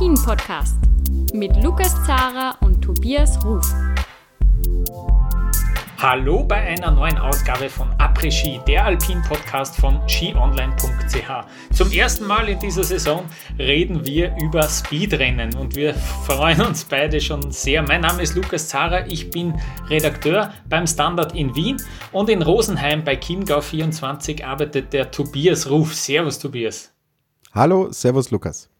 Der Alpin-Podcast mit Lukas Zara und Tobias Ruf. Hallo bei einer neuen Ausgabe von Après Ski, der Alpin-Podcast von skionline.ch. Zum ersten Mal in dieser Saison reden wir über Speedrennen und wir freuen uns beide schon sehr. Mein Name ist Lukas Zara, ich bin Redakteur beim Standard in Wien und in Rosenheim bei Chiemgau24 arbeitet der Tobias Ruf. Servus Tobias. Hallo, Servus Lukas.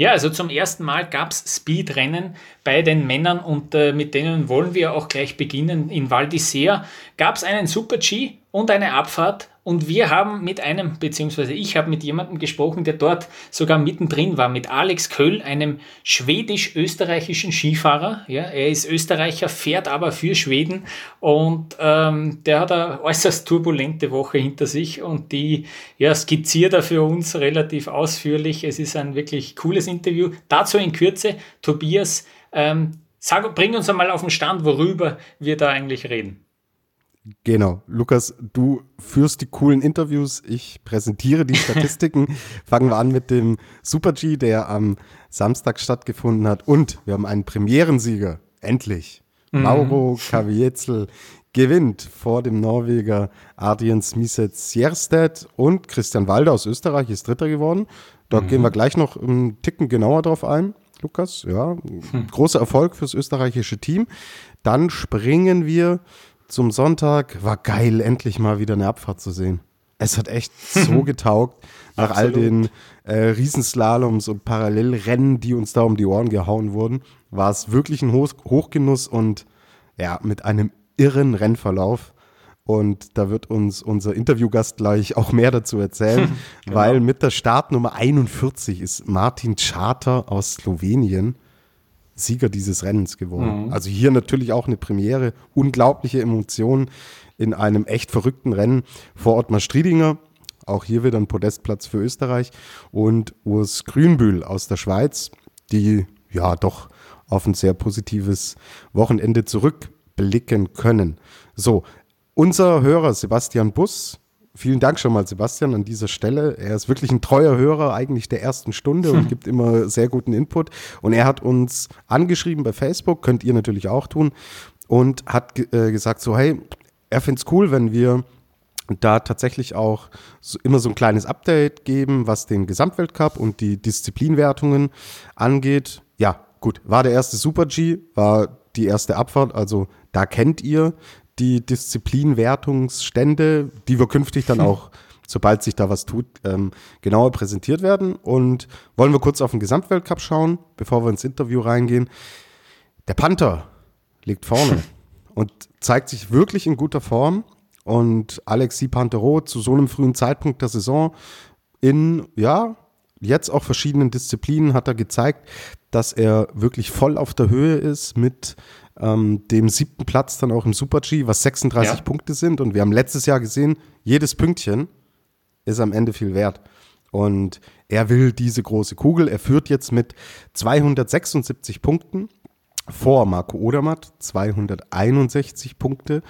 Ja, also zum ersten Mal gab es Speedrennen bei den Männern und äh, mit denen wollen wir auch gleich beginnen. In Val d'Isère gab es einen Super-G und eine Abfahrt und wir haben mit einem, beziehungsweise ich habe mit jemandem gesprochen, der dort sogar mittendrin war, mit Alex Köll, einem schwedisch-österreichischen Skifahrer. Ja, er ist Österreicher, fährt aber für Schweden und ähm, der hat eine äußerst turbulente Woche hinter sich und die ja, skizziert er für uns relativ ausführlich. Es ist ein wirklich cooles Interview. Dazu in Kürze, Tobias, ähm, sag, bring uns einmal auf den Stand, worüber wir da eigentlich reden. Genau. Lukas, du führst die coolen Interviews, ich präsentiere die Statistiken. Fangen wir an mit dem Super G, der am Samstag stattgefunden hat. Und wir haben einen Premierensieger. Endlich. Mhm. Mauro Kaviezel gewinnt vor dem Norweger Adrian Smiset Sjerstedt und Christian Walder aus Österreich ist Dritter geworden. Da mhm. gehen wir gleich noch einen Ticken genauer drauf ein. Lukas, ja, hm. großer Erfolg fürs österreichische Team. Dann springen wir zum Sonntag. War geil, endlich mal wieder eine Abfahrt zu sehen. Es hat echt so getaugt, nach all den äh, Riesenslaloms und Parallelrennen, die uns da um die Ohren gehauen wurden, war es wirklich ein Hoch Hochgenuss und ja, mit einem irren Rennverlauf. Und da wird uns unser Interviewgast gleich auch mehr dazu erzählen, genau. weil mit der Startnummer 41 ist Martin Charter aus Slowenien. Sieger dieses Rennens geworden. Mhm. Also hier natürlich auch eine Premiere, unglaubliche Emotionen in einem echt verrückten Rennen vor Ottmar Striedinger. Auch hier wieder ein Podestplatz für Österreich und Urs Grünbühl aus der Schweiz, die ja doch auf ein sehr positives Wochenende zurückblicken können. So, unser Hörer Sebastian Buss Vielen Dank schon mal, Sebastian, an dieser Stelle. Er ist wirklich ein treuer Hörer eigentlich der ersten Stunde und gibt immer sehr guten Input. Und er hat uns angeschrieben bei Facebook, könnt ihr natürlich auch tun, und hat äh, gesagt so, hey, er findet es cool, wenn wir da tatsächlich auch so, immer so ein kleines Update geben, was den Gesamtweltcup und die Disziplinwertungen angeht. Ja, gut, war der erste Super G, war die erste Abfahrt, also da kennt ihr die Disziplinwertungsstände, die wir künftig dann auch, sobald sich da was tut, ähm, genauer präsentiert werden. Und wollen wir kurz auf den Gesamtweltcup schauen, bevor wir ins Interview reingehen. Der Panther liegt vorne und zeigt sich wirklich in guter Form. Und Alexis Pantero zu so einem frühen Zeitpunkt der Saison in, ja, jetzt auch verschiedenen Disziplinen hat er gezeigt, dass er wirklich voll auf der Höhe ist mit ähm, dem siebten Platz dann auch im Super G, was 36 ja. Punkte sind. Und wir haben letztes Jahr gesehen, jedes Pünktchen ist am Ende viel wert. Und er will diese große Kugel. Er führt jetzt mit 276 Punkten vor Marco Odermatt, 261 Punkte,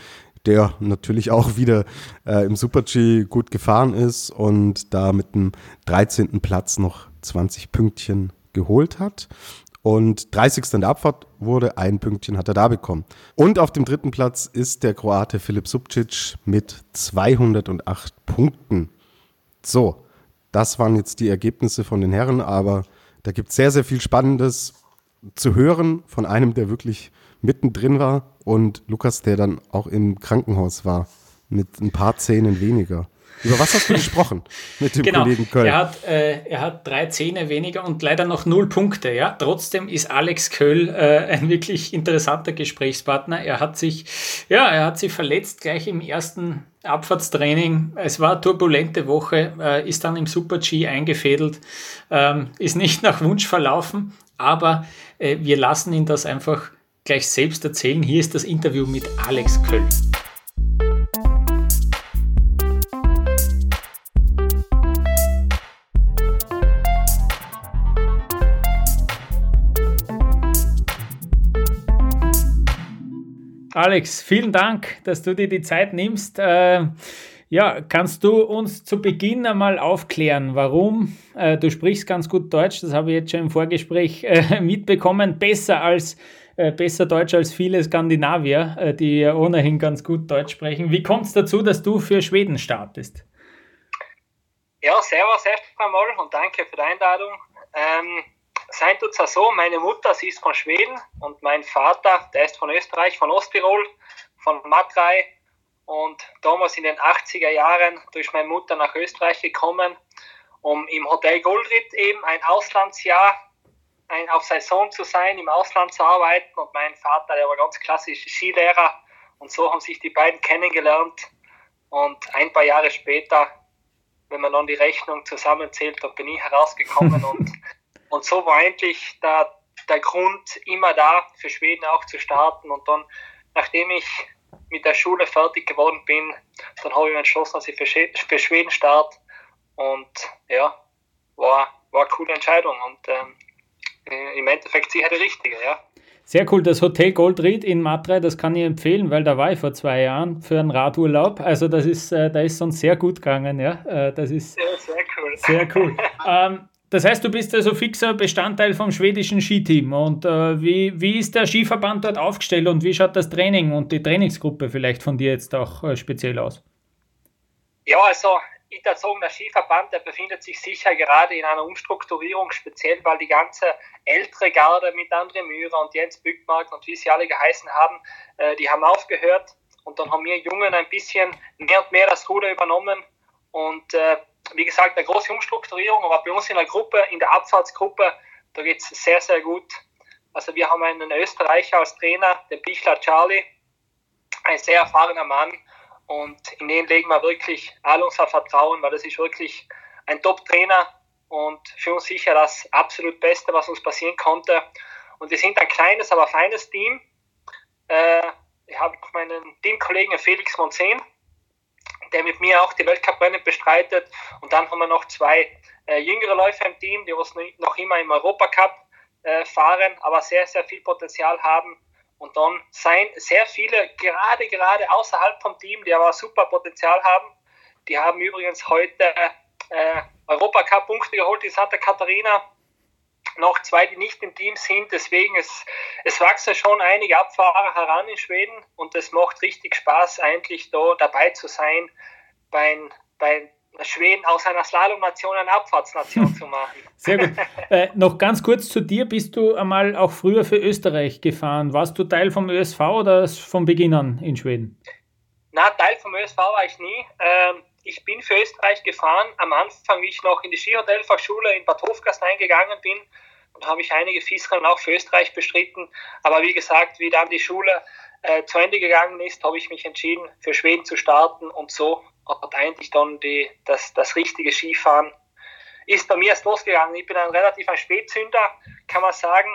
der natürlich auch wieder äh, im Super G gut gefahren ist und da mit dem 13. Platz noch 20 Pünktchen geholt hat. Und 30. in der Abfahrt wurde ein Pünktchen hat er da bekommen. Und auf dem dritten Platz ist der Kroate Filip Subcic mit 208 Punkten. So, das waren jetzt die Ergebnisse von den Herren, aber da gibt es sehr, sehr viel Spannendes zu hören von einem, der wirklich mittendrin war und Lukas, der dann auch im Krankenhaus war mit ein paar Zähnen weniger. Über was hast du gesprochen mit dem genau. Kollegen Köll? Er hat, äh, er hat drei Zähne weniger und leider noch null Punkte. Ja? Trotzdem ist Alex Köll äh, ein wirklich interessanter Gesprächspartner. Er hat sich, ja, er hat sich verletzt gleich im ersten Abfahrtstraining. Es war eine turbulente Woche, äh, ist dann im Super G eingefädelt, ähm, ist nicht nach Wunsch verlaufen, aber äh, wir lassen ihn das einfach gleich selbst erzählen. Hier ist das Interview mit Alex Köll. Alex, vielen Dank, dass du dir die Zeit nimmst. Äh, Ja, kannst du uns zu Beginn einmal aufklären, warum äh, du sprichst ganz gut Deutsch, das habe ich jetzt schon im Vorgespräch äh, mitbekommen, besser als äh, besser Deutsch als viele Skandinavier, äh, die ja ohnehin ganz gut Deutsch sprechen. Wie kommt es dazu, dass du für Schweden startest? Ja, servus erst einmal und danke für die Einladung. Ähm, sein tut es so, meine Mutter, sie ist von Schweden und mein Vater, der ist von Österreich, von Osttirol, von Matrei und damals in den 80er Jahren durch meine Mutter nach Österreich gekommen, um im Hotel Goldrit eben ein Auslandsjahr ein, auf Saison zu sein, im Ausland zu arbeiten. Und mein Vater, der war ganz klassisch Skilehrer. Und so haben sich die beiden kennengelernt. Und ein paar Jahre später wenn man dann die Rechnung zusammenzählt, dann bin ich herausgekommen und, und so war eigentlich der, der Grund immer da, für Schweden auch zu starten. Und dann, nachdem ich mit der Schule fertig geworden bin, dann habe ich mich entschlossen, dass ich für, für Schweden starte. Und ja, war, war eine coole Entscheidung und ähm, im Endeffekt sicher die richtige, ja. Sehr cool, das Hotel Goldried in Matre, das kann ich empfehlen, weil da war ich vor zwei Jahren für einen Radurlaub. Also das ist, äh, da ist uns sehr gut gegangen, ja. Äh, das ist sehr, sehr cool. Sehr cool. ähm, das heißt, du bist also fixer Bestandteil vom schwedischen Skiteam. Und äh, wie, wie ist der Skiverband dort aufgestellt und wie schaut das Training und die Trainingsgruppe vielleicht von dir jetzt auch äh, speziell aus? Ja, also Interzogener Skiverband, der befindet sich sicher gerade in einer Umstrukturierung, speziell weil die ganze ältere Garde mit André Mürer und Jens Bückmark und wie sie alle geheißen haben, äh, die haben aufgehört und dann haben wir Jungen ein bisschen mehr und mehr das Ruder übernommen und äh, wie gesagt, eine große Umstrukturierung, aber bei uns in der Gruppe, in der Abfahrtsgruppe, da geht es sehr, sehr gut. Also wir haben einen Österreicher als Trainer, den Bichler Charlie, ein sehr erfahrener Mann, und in den legen wir wirklich all unser Vertrauen, weil das ist wirklich ein Top-Trainer und für uns sicher das absolut Beste, was uns passieren konnte. Und wir sind ein kleines, aber feines Team. Äh, ich habe meinen Teamkollegen Felix Monsen, der mit mir auch die Weltcuprennen bestreitet. Und dann haben wir noch zwei äh, jüngere Läufer im Team, die uns noch immer im Europacup äh, fahren, aber sehr, sehr viel Potenzial haben. Und dann seien sehr viele gerade, gerade außerhalb vom Team, die aber super Potenzial haben. Die haben übrigens heute äh, Europacup-Punkte geholt in Santa Catarina. Noch zwei, die nicht im Team sind. Deswegen, es, es wachsen schon einige Abfahrer heran in Schweden und es macht richtig Spaß, eigentlich da dabei zu sein bei, bei Schweden aus einer Slalom-Nation eine Abfahrtsnation zu machen. Sehr gut. Äh, noch ganz kurz zu dir. Bist du einmal auch früher für Österreich gefahren? Warst du Teil vom ÖSV oder von Beginn an in Schweden? Na, Teil vom ÖSV war ich nie. Ähm, ich bin für Österreich gefahren. Am Anfang, wie ich noch in die Skihotelfachschule in Bad Hofgastein gegangen bin, und habe ich einige Fiesrennen auch für Österreich bestritten. Aber wie gesagt, wie dann die Schule äh, zu Ende gegangen ist, habe ich mich entschieden, für Schweden zu starten und so hat eigentlich dann die, das, das richtige Skifahren ist bei mir erst losgegangen. Ich bin ein relativ ein Spätzünder, kann man sagen.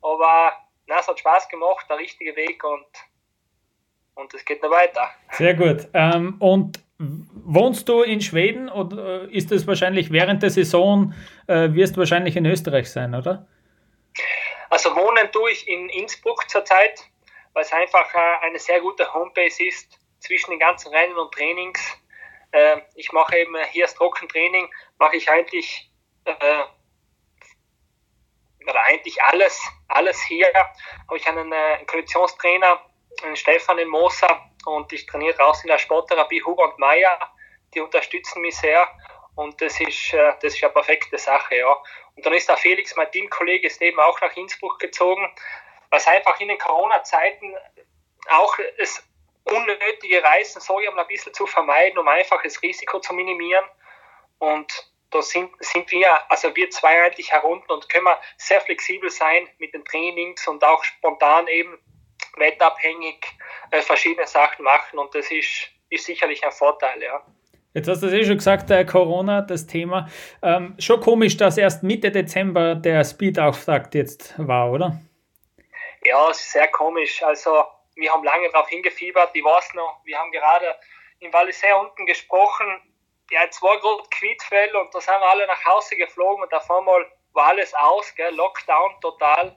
Aber na, es hat Spaß gemacht, der richtige Weg und, und es geht noch weiter. Sehr gut. Ähm, und wohnst du in Schweden oder äh, ist es wahrscheinlich während der Saison, äh, wirst du wahrscheinlich in Österreich sein, oder? Also wohnen tue ich in Innsbruck zurzeit, weil es einfach äh, eine sehr gute Homebase ist zwischen den ganzen Rennen und Trainings. Äh, ich mache eben hier das Trockentraining, mache ich eigentlich äh, oder eigentlich alles, alles hier. Habe ich einen, äh, einen Konditionstrainer, einen Stefan in Moser und ich trainiere draußen in der Sporttherapie Hugo und Meier. Die unterstützen mich sehr und das ist, äh, das ist eine perfekte Sache, ja. Und dann ist der Felix, mein Teamkollege, ist eben auch nach Innsbruck gezogen, was einfach in den Corona-Zeiten auch es unnötige Reisen so ein bisschen zu vermeiden, um einfach das Risiko zu minimieren. Und da sind, sind wir, also wir zwei eigentlich herunter und können sehr flexibel sein mit den Trainings und auch spontan eben wettabhängig äh, verschiedene Sachen machen und das ist, ist sicherlich ein Vorteil, ja. Jetzt hast du es eh schon gesagt, äh, Corona, das Thema. Ähm, schon komisch, dass erst Mitte Dezember der Speed-Auftakt jetzt war, oder? Ja, sehr komisch. Also wir haben lange darauf hingefiebert. Ich weiß noch, wir haben gerade in Vallisay unten gesprochen. Ja, jetzt war gerade Quietfell und da sind wir alle nach Hause geflogen und auf einmal war alles aus, gell? Lockdown total.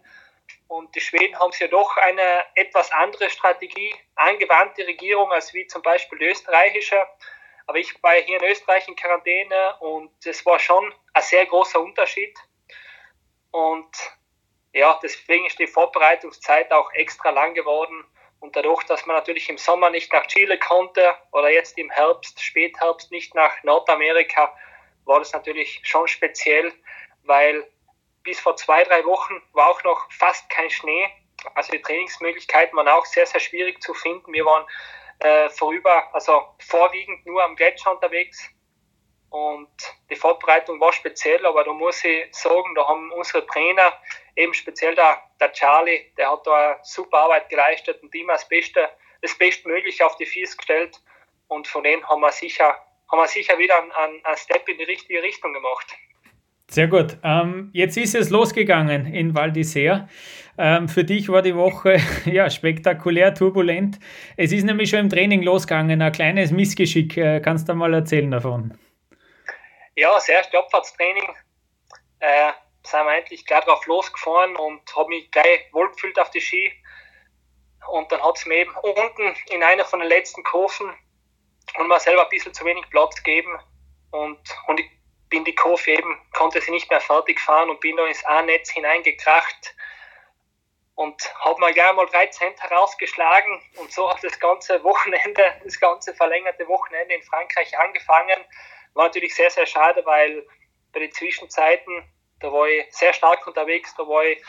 Und die Schweden haben ja doch eine etwas andere Strategie angewandt, die Regierung, als wie zum Beispiel die österreichische. Aber ich war hier in Österreich in Quarantäne und es war schon ein sehr großer Unterschied. Und ja, deswegen ist die Vorbereitungszeit auch extra lang geworden. Und dadurch, dass man natürlich im Sommer nicht nach Chile konnte oder jetzt im Herbst, Spätherbst nicht nach Nordamerika, war das natürlich schon speziell, weil bis vor zwei, drei Wochen war auch noch fast kein Schnee. Also die Trainingsmöglichkeiten waren auch sehr, sehr schwierig zu finden. Wir waren äh, vorüber, also vorwiegend nur am Gletscher unterwegs. Und die Vorbereitung war speziell, aber da muss ich sagen, da haben unsere Trainer, eben speziell der, der Charlie, der hat da super Arbeit geleistet und immer das Beste, das Bestmögliche auf die Fies gestellt. Und von denen haben wir sicher, haben wir sicher wieder einen, einen Step in die richtige Richtung gemacht. Sehr gut. Ähm, jetzt ist es losgegangen in Val d'Isère. Ähm, für dich war die Woche ja, spektakulär, turbulent. Es ist nämlich schon im Training losgegangen, ein kleines Missgeschick. Äh, kannst du mal erzählen davon? Ja, das erste Abfahrtstraining äh, sind wir endlich gleich drauf losgefahren und habe mich gleich wohlgefühlt auf die Ski. Und dann hat es mir eben unten in einer von den letzten Kurven und mir selber ein bisschen zu wenig Platz gegeben. Und, und ich bin die Kurve eben, konnte sie nicht mehr fertig fahren und bin da ins A-Netz hineingekracht und habe mal gleich mal drei Cent herausgeschlagen und so hat das ganze Wochenende, das ganze verlängerte Wochenende in Frankreich angefangen. War natürlich sehr, sehr schade, weil bei den Zwischenzeiten, da war ich sehr stark unterwegs, da war ich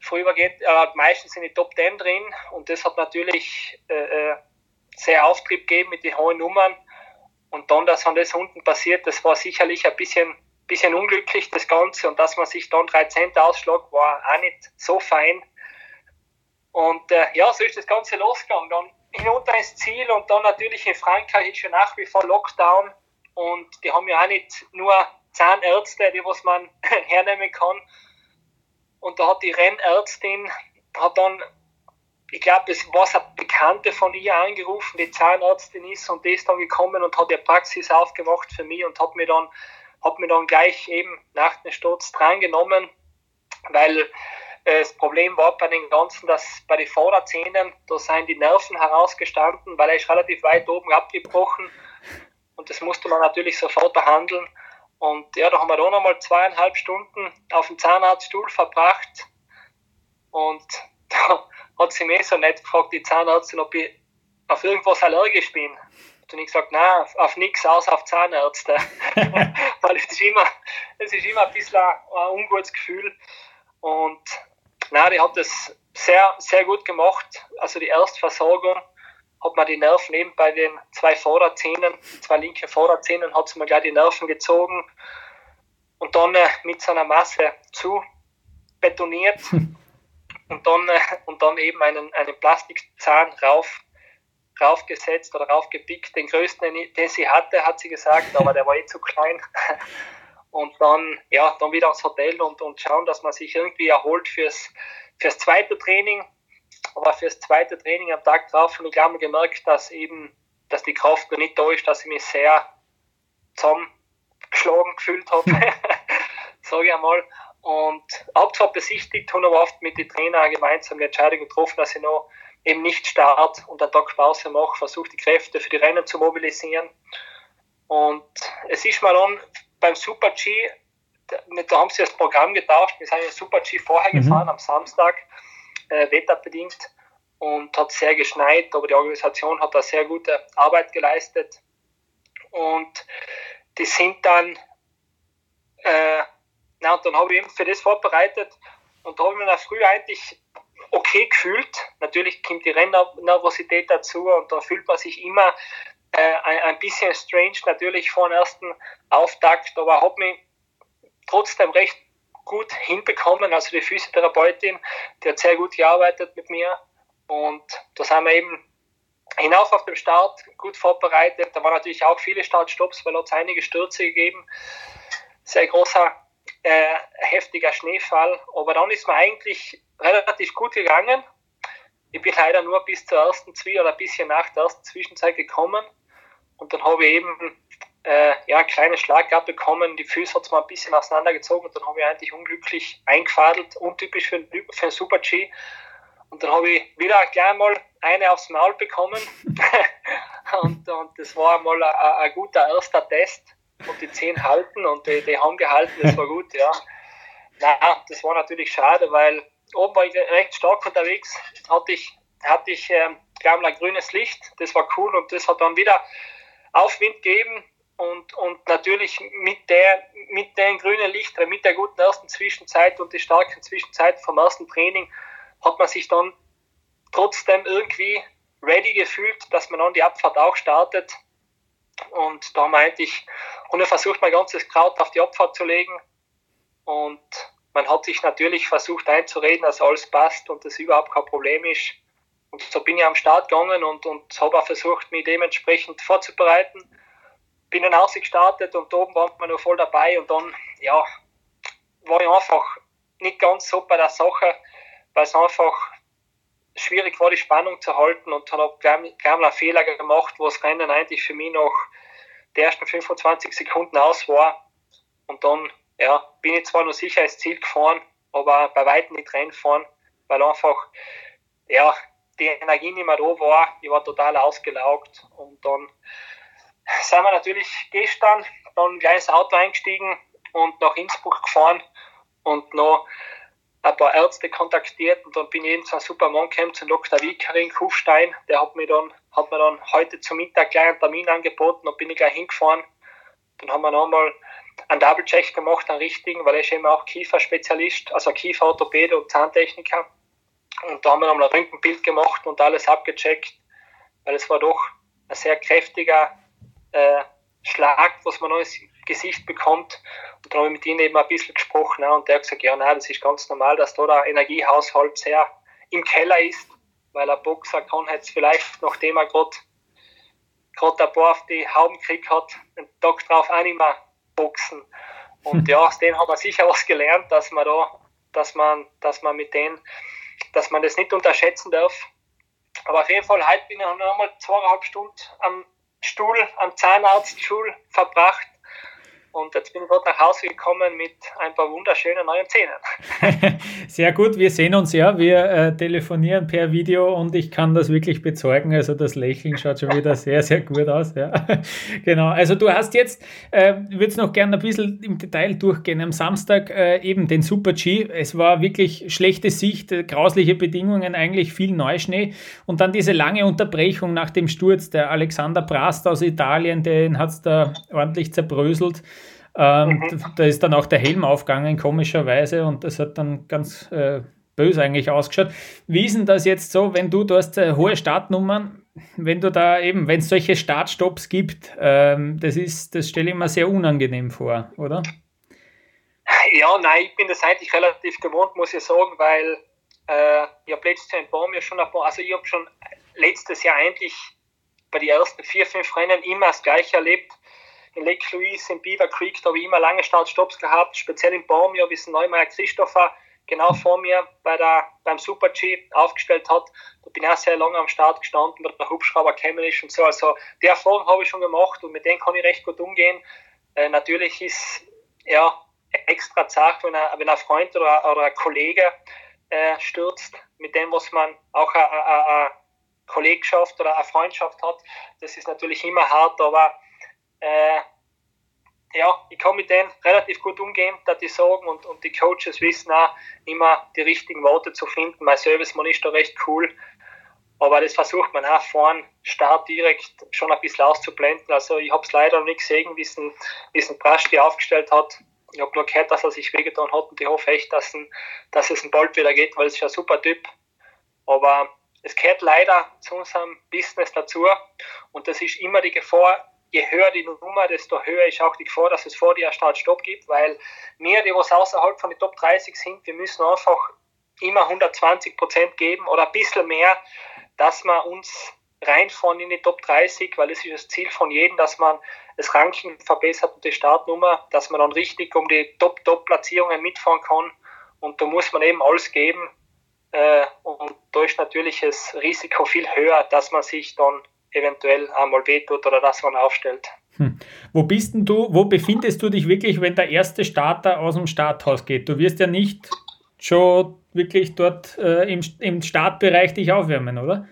vorübergehend äh, meistens in die Top 10 drin und das hat natürlich äh, äh, sehr Auftrieb gegeben mit den hohen Nummern und dann, dass dann das unten passiert, das war sicherlich ein bisschen, bisschen unglücklich, das Ganze. Und dass man sich dann drei Cent ausschlagt, war auch nicht so fein. Und äh, ja, so ist das Ganze losgegangen. Dann hinunter ins Ziel und dann natürlich in Frankreich ist schon nach wie vor Lockdown. Und die haben ja auch nicht nur Zahnärzte, die was man hernehmen kann. Und da hat die Rennärztin hat dann ich glaube, es war eine Bekannte von ihr angerufen, die Zahnärztin ist und die ist dann gekommen und hat ihr Praxis aufgemacht für mich und hat mir dann, hat mir dann gleich eben nach dem Sturz drangenommen, weil äh, das Problem war bei den ganzen, dass bei den Vorderzähnen, da sind die Nerven herausgestanden, weil er ist relativ weit oben abgebrochen und das musste man natürlich sofort behandeln. Und ja, da haben wir da nochmal zweieinhalb Stunden auf dem Zahnarztstuhl verbracht und da, hat sie mich so nett gefragt, die Zahnärztin, ob ich auf irgendwas allergisch bin. Und ich gesagt, nein, auf, nichts außer auf Zahnärzte. Weil es ist immer, es ist immer ein bisschen ein, ein ungutes Gefühl. Und nein, die hat das sehr, sehr gut gemacht. Also die Erstversorgung hat man die Nerven eben bei den zwei Vorderzähnen, zwei linken Vorderzähnen, hat sie mir gleich die Nerven gezogen und dann äh, mit so einer Masse zu betoniert. und dann, äh, und dann eben einen, einen Plastikzahn rauf, raufgesetzt oder raufgepickt. Den größten, den sie hatte, hat sie gesagt, aber der war eh zu klein. Und dann, ja, dann wieder ans Hotel und, und schauen, dass man sich irgendwie erholt fürs, fürs zweite Training. Aber fürs zweite Training am Tag drauf und ich habe gemerkt, dass eben, dass die Kraft noch nicht da ist, dass ich mich sehr zusammengeschlagen gefühlt habe, sage ich einmal. Und zwar besichtigt, habe aber oft mit den Trainern gemeinsam die Entscheidung getroffen, dass ich noch eben nicht start und einen Tag Pause mache, versuche die Kräfte für die Rennen zu mobilisieren. Und es ist mal dann beim Super G, da haben sie das Programm getauscht, wir sind ja Super G vorher mhm. gefahren am Samstag, äh, wetterbedingt und hat sehr geschneit, aber die Organisation hat da sehr gute Arbeit geleistet. Und die sind dann äh, na, und dann habe ich eben für das vorbereitet und da habe ich mich früh eigentlich okay gefühlt. Natürlich kommt die Rennnervosität dazu und da fühlt man sich immer äh, ein, ein, bisschen strange natürlich vor dem ersten Auftakt, aber habe mich trotzdem recht gut hinbekommen. Also die Physiotherapeutin, die hat sehr gut gearbeitet mit mir und da sind wir eben hinauf auf dem Start gut vorbereitet. Da waren natürlich auch viele Startstops, weil es einige Stürze gegeben. Sehr großer äh, heftiger Schneefall. Aber dann ist mir eigentlich relativ gut gegangen. Ich bin leider nur bis zur ersten Zwie oder ein bisschen nach der ersten Zwischenzeit gekommen. Und dann habe ich eben äh, ja, einen kleinen Schlag gehabt bekommen. Die Füße hat es mal ein bisschen auseinandergezogen und dann habe ich eigentlich unglücklich eingefadelt, untypisch für, für einen Super G. Und dann habe ich wieder gleich mal eine aufs Maul bekommen. und, und das war mal ein, ein guter erster Test und die zehn halten und die, die haben gehalten, das war gut, ja. Na, das war natürlich schade, weil oben war ich recht stark unterwegs, hatte ich, hatte ich ähm, ein grünes Licht, das war cool und das hat dann wieder Aufwind gegeben und, und natürlich mit der, mit den grünen Lichtern, mit der guten ersten Zwischenzeit und die starken Zwischenzeit vom ersten Training hat man sich dann trotzdem irgendwie ready gefühlt, dass man dann die Abfahrt auch startet. Und da meinte ich, und er versucht mein ganzes Kraut auf die Abfahrt zu legen. Und man hat sich natürlich versucht einzureden, dass alles passt und das überhaupt kein Problem ist. Und so bin ich am Start gegangen und, und habe auch versucht, mich dementsprechend vorzubereiten. Bin dann ausgestartet und oben war man noch voll dabei und dann, ja, war ich einfach nicht ganz so bei der Sache, weil es einfach schwierig war, die Spannung zu halten und dann mal einen Fehler gemacht, wo das Rennen eigentlich für mich noch die ersten 25 Sekunden aus war. Und dann ja, bin ich zwar noch sicher ins Ziel gefahren, aber bei weitem nicht reinfahren, weil einfach ja, die Energie nicht mehr da war. Ich war total ausgelaugt und dann sind wir natürlich gestern dann gleich ins Auto eingestiegen und nach Innsbruck gefahren und noch ein paar Ärzte kontaktiert und dann bin ich eben zu einem Supermann gekommen, zum Dr. Wiekering Kufstein. Der hat mir dann, hat mir dann heute zum Mittag gleich einen Termin angeboten und bin ich gleich hingefahren. Dann haben wir nochmal einen Double-Check gemacht, einen richtigen, weil er ist eben auch Kieferspezialist, also Kieferorthopäde und Zahntechniker. Und da haben wir nochmal ein Röntgenbild gemacht und alles abgecheckt, weil es war doch ein sehr kräftiger äh, Schlag, was man ins Gesicht bekommt. Und dann habe ich mit ihm eben ein bisschen gesprochen ne, und der hat gesagt, ja, nein, das ist ganz normal, dass da der Energiehaushalt sehr im Keller ist, weil ein Boxer kann jetzt vielleicht, nachdem er gerade gerade ein paar auf die Hauben gekriegt hat, einen Tag drauf auch nicht mehr boxen. Und ja, aus denen haben wir sicher was gelernt, dass man da, dass man, dass man mit denen, dass man das nicht unterschätzen darf. Aber auf jeden Fall, heute bin ich noch einmal zweieinhalb Stunden am Stuhl, am Zahnarztstuhl verbracht und jetzt bin ich gerade nach Hause gekommen mit ein paar wunderschönen neuen Zähnen. Sehr gut, wir sehen uns ja. Wir äh, telefonieren per Video und ich kann das wirklich bezeugen. Also das Lächeln schaut schon wieder sehr, sehr gut aus. Ja. genau. Also du hast jetzt, äh, würde es noch gerne ein bisschen im Detail durchgehen. Am Samstag äh, eben den Super G. Es war wirklich schlechte Sicht, äh, grausliche Bedingungen, eigentlich viel Neuschnee und dann diese lange Unterbrechung nach dem Sturz. Der Alexander Prast aus Italien, den hat es da ordentlich zerbröselt. Ähm, mhm. Da ist dann auch der Helm aufgegangen, komischerweise, und das hat dann ganz äh, böse eigentlich ausgeschaut. Wie ist denn das jetzt so, wenn du, du hast äh, hohe Startnummern, wenn du da eben, wenn es solche Startstops gibt, ähm, das ist, das stelle ich mir sehr unangenehm vor, oder? Ja, nein, ich bin das eigentlich relativ gewohnt, muss ich sagen, weil äh, ich habe letztes Jahr in Baum ja schon ein paar, also ich habe schon letztes Jahr eigentlich bei den ersten vier, fünf Rennen immer das gleiche erlebt in Lake Louise, in Beaver Creek, da habe ich immer lange Startstops gehabt, speziell in Baumjahr, wie es Neumeier Christopher genau vor mir bei der, beim Super G aufgestellt hat. Da bin ich auch sehr lange am Start gestanden, mit der Hubschrauber gekommen ist und so. Also die Erfahrung habe ich schon gemacht und mit denen kann ich recht gut umgehen. Äh, natürlich ist ja extra zart, wenn ein, wenn ein Freund oder, oder ein Kollege äh, stürzt, mit dem, was man auch eine Kollegschaft oder eine Freundschaft hat. Das ist natürlich immer hart, aber äh, ja, ich kann mit denen relativ gut umgehen, dass die sagen, und, und die Coaches wissen auch immer die richtigen Worte zu finden. Mein Serviceman ist da recht cool, aber das versucht man auch vorn Start direkt schon ein bisschen auszublenden. Also ich habe es leider noch nicht gesehen, wie es ein, ein Prasti aufgestellt hat. Ich habe nur gehört, dass er sich wehgetan hat und ich hoffe echt, dass, ein, dass es ein bald wieder geht, weil es ist ein super Typ. Aber es gehört leider zu unserem Business dazu und das ist immer die Gefahr, je höher die Nummer, desto höher ist auch die Gefahr, dass es vor dir einen Start-Stopp gibt, weil wir, die was außerhalb von den Top 30 sind, wir müssen einfach immer 120 Prozent geben oder ein bisschen mehr, dass wir uns reinfahren in die Top 30, weil es ist das Ziel von jedem, dass man das Ranking verbessert und die Startnummer, dass man dann richtig um die Top-Top-Platzierungen mitfahren kann. Und da muss man eben alles geben äh, und da ist natürlich das Risiko viel höher, dass man sich dann eventuell einmal wehtut oder das man aufstellt. Hm. Wo bist denn du, wo befindest du dich wirklich, wenn der erste Starter aus dem Starthaus geht? Du wirst ja nicht schon wirklich dort äh, im, im Startbereich dich aufwärmen, oder?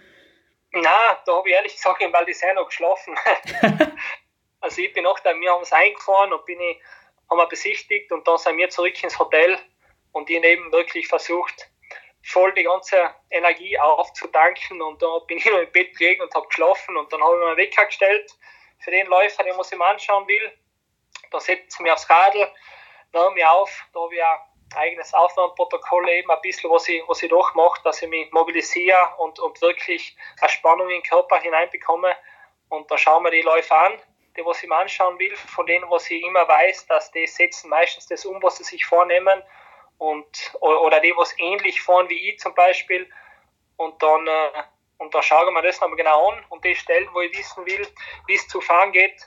Na, da habe ich ehrlich gesagt in Val noch geschlafen. also ich bin auch da, wir haben es eingefahren und bin ich, haben wir besichtigt und dann sind wir zurück ins Hotel und ich eben wirklich versucht, voll die ganze Energie aufzudanken und da bin ich noch im Bett gelegen und habe geschlafen und dann habe ich mir einen Wecker gestellt für den Läufer, den ich mir anschauen will. Da setze ich mich aufs Radl, nehme mich auf, da habe ich ein eigenes Aufnahmeprotokoll eben ein bisschen, was ich, was ich durchmache, dass ich mich mobilisiere und, und wirklich eine Spannung in den Körper hineinbekomme und da schauen wir die Läufer an, die was ich mir anschauen will, von denen, was ich immer weiß, dass die setzen meistens das um, was sie sich vornehmen und, oder die, was ähnlich fahren wie ich zum Beispiel. Und dann, äh, und dann schauen wir das nochmal genau an und die Stellen, wo ich wissen will, wie es zu fahren geht.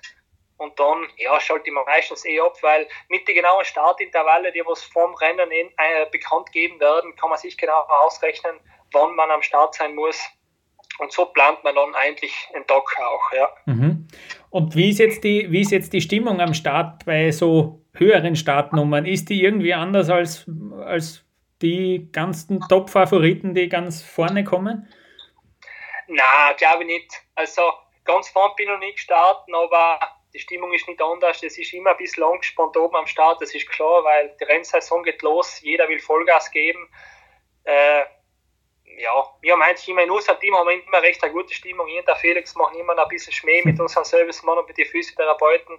Und dann, ja, schalte ich mir meistens eh ab, weil mit den genauen Startintervalle, die was vorm Rennen in, äh, bekannt geben werden, kann man sich genau ausrechnen, wann man am Start sein muss. Und so plant man dann eigentlich den Tag auch, ja. Mhm. Und wie ist jetzt die, wie ist jetzt die Stimmung am Start bei so höheren Startnummern? Ist die irgendwie anders als, als die ganzen Top-Favoriten, die ganz vorne kommen? Na, glaube ich nicht. Also ganz vorne bin ich noch nicht gestartet, aber die Stimmung ist nicht anders. Es ist immer ein bisschen angespannt oben am Start, das ist klar, weil die Rennsaison geht los, jeder will Vollgas geben. Äh, ja, wir haben eigentlich immer in unserem Team haben wir immer recht eine gute Stimmung. Ich und der Felix machen immer ein bisschen Schmäh mit unserem Servicemann und mit den Physiotherapeuten.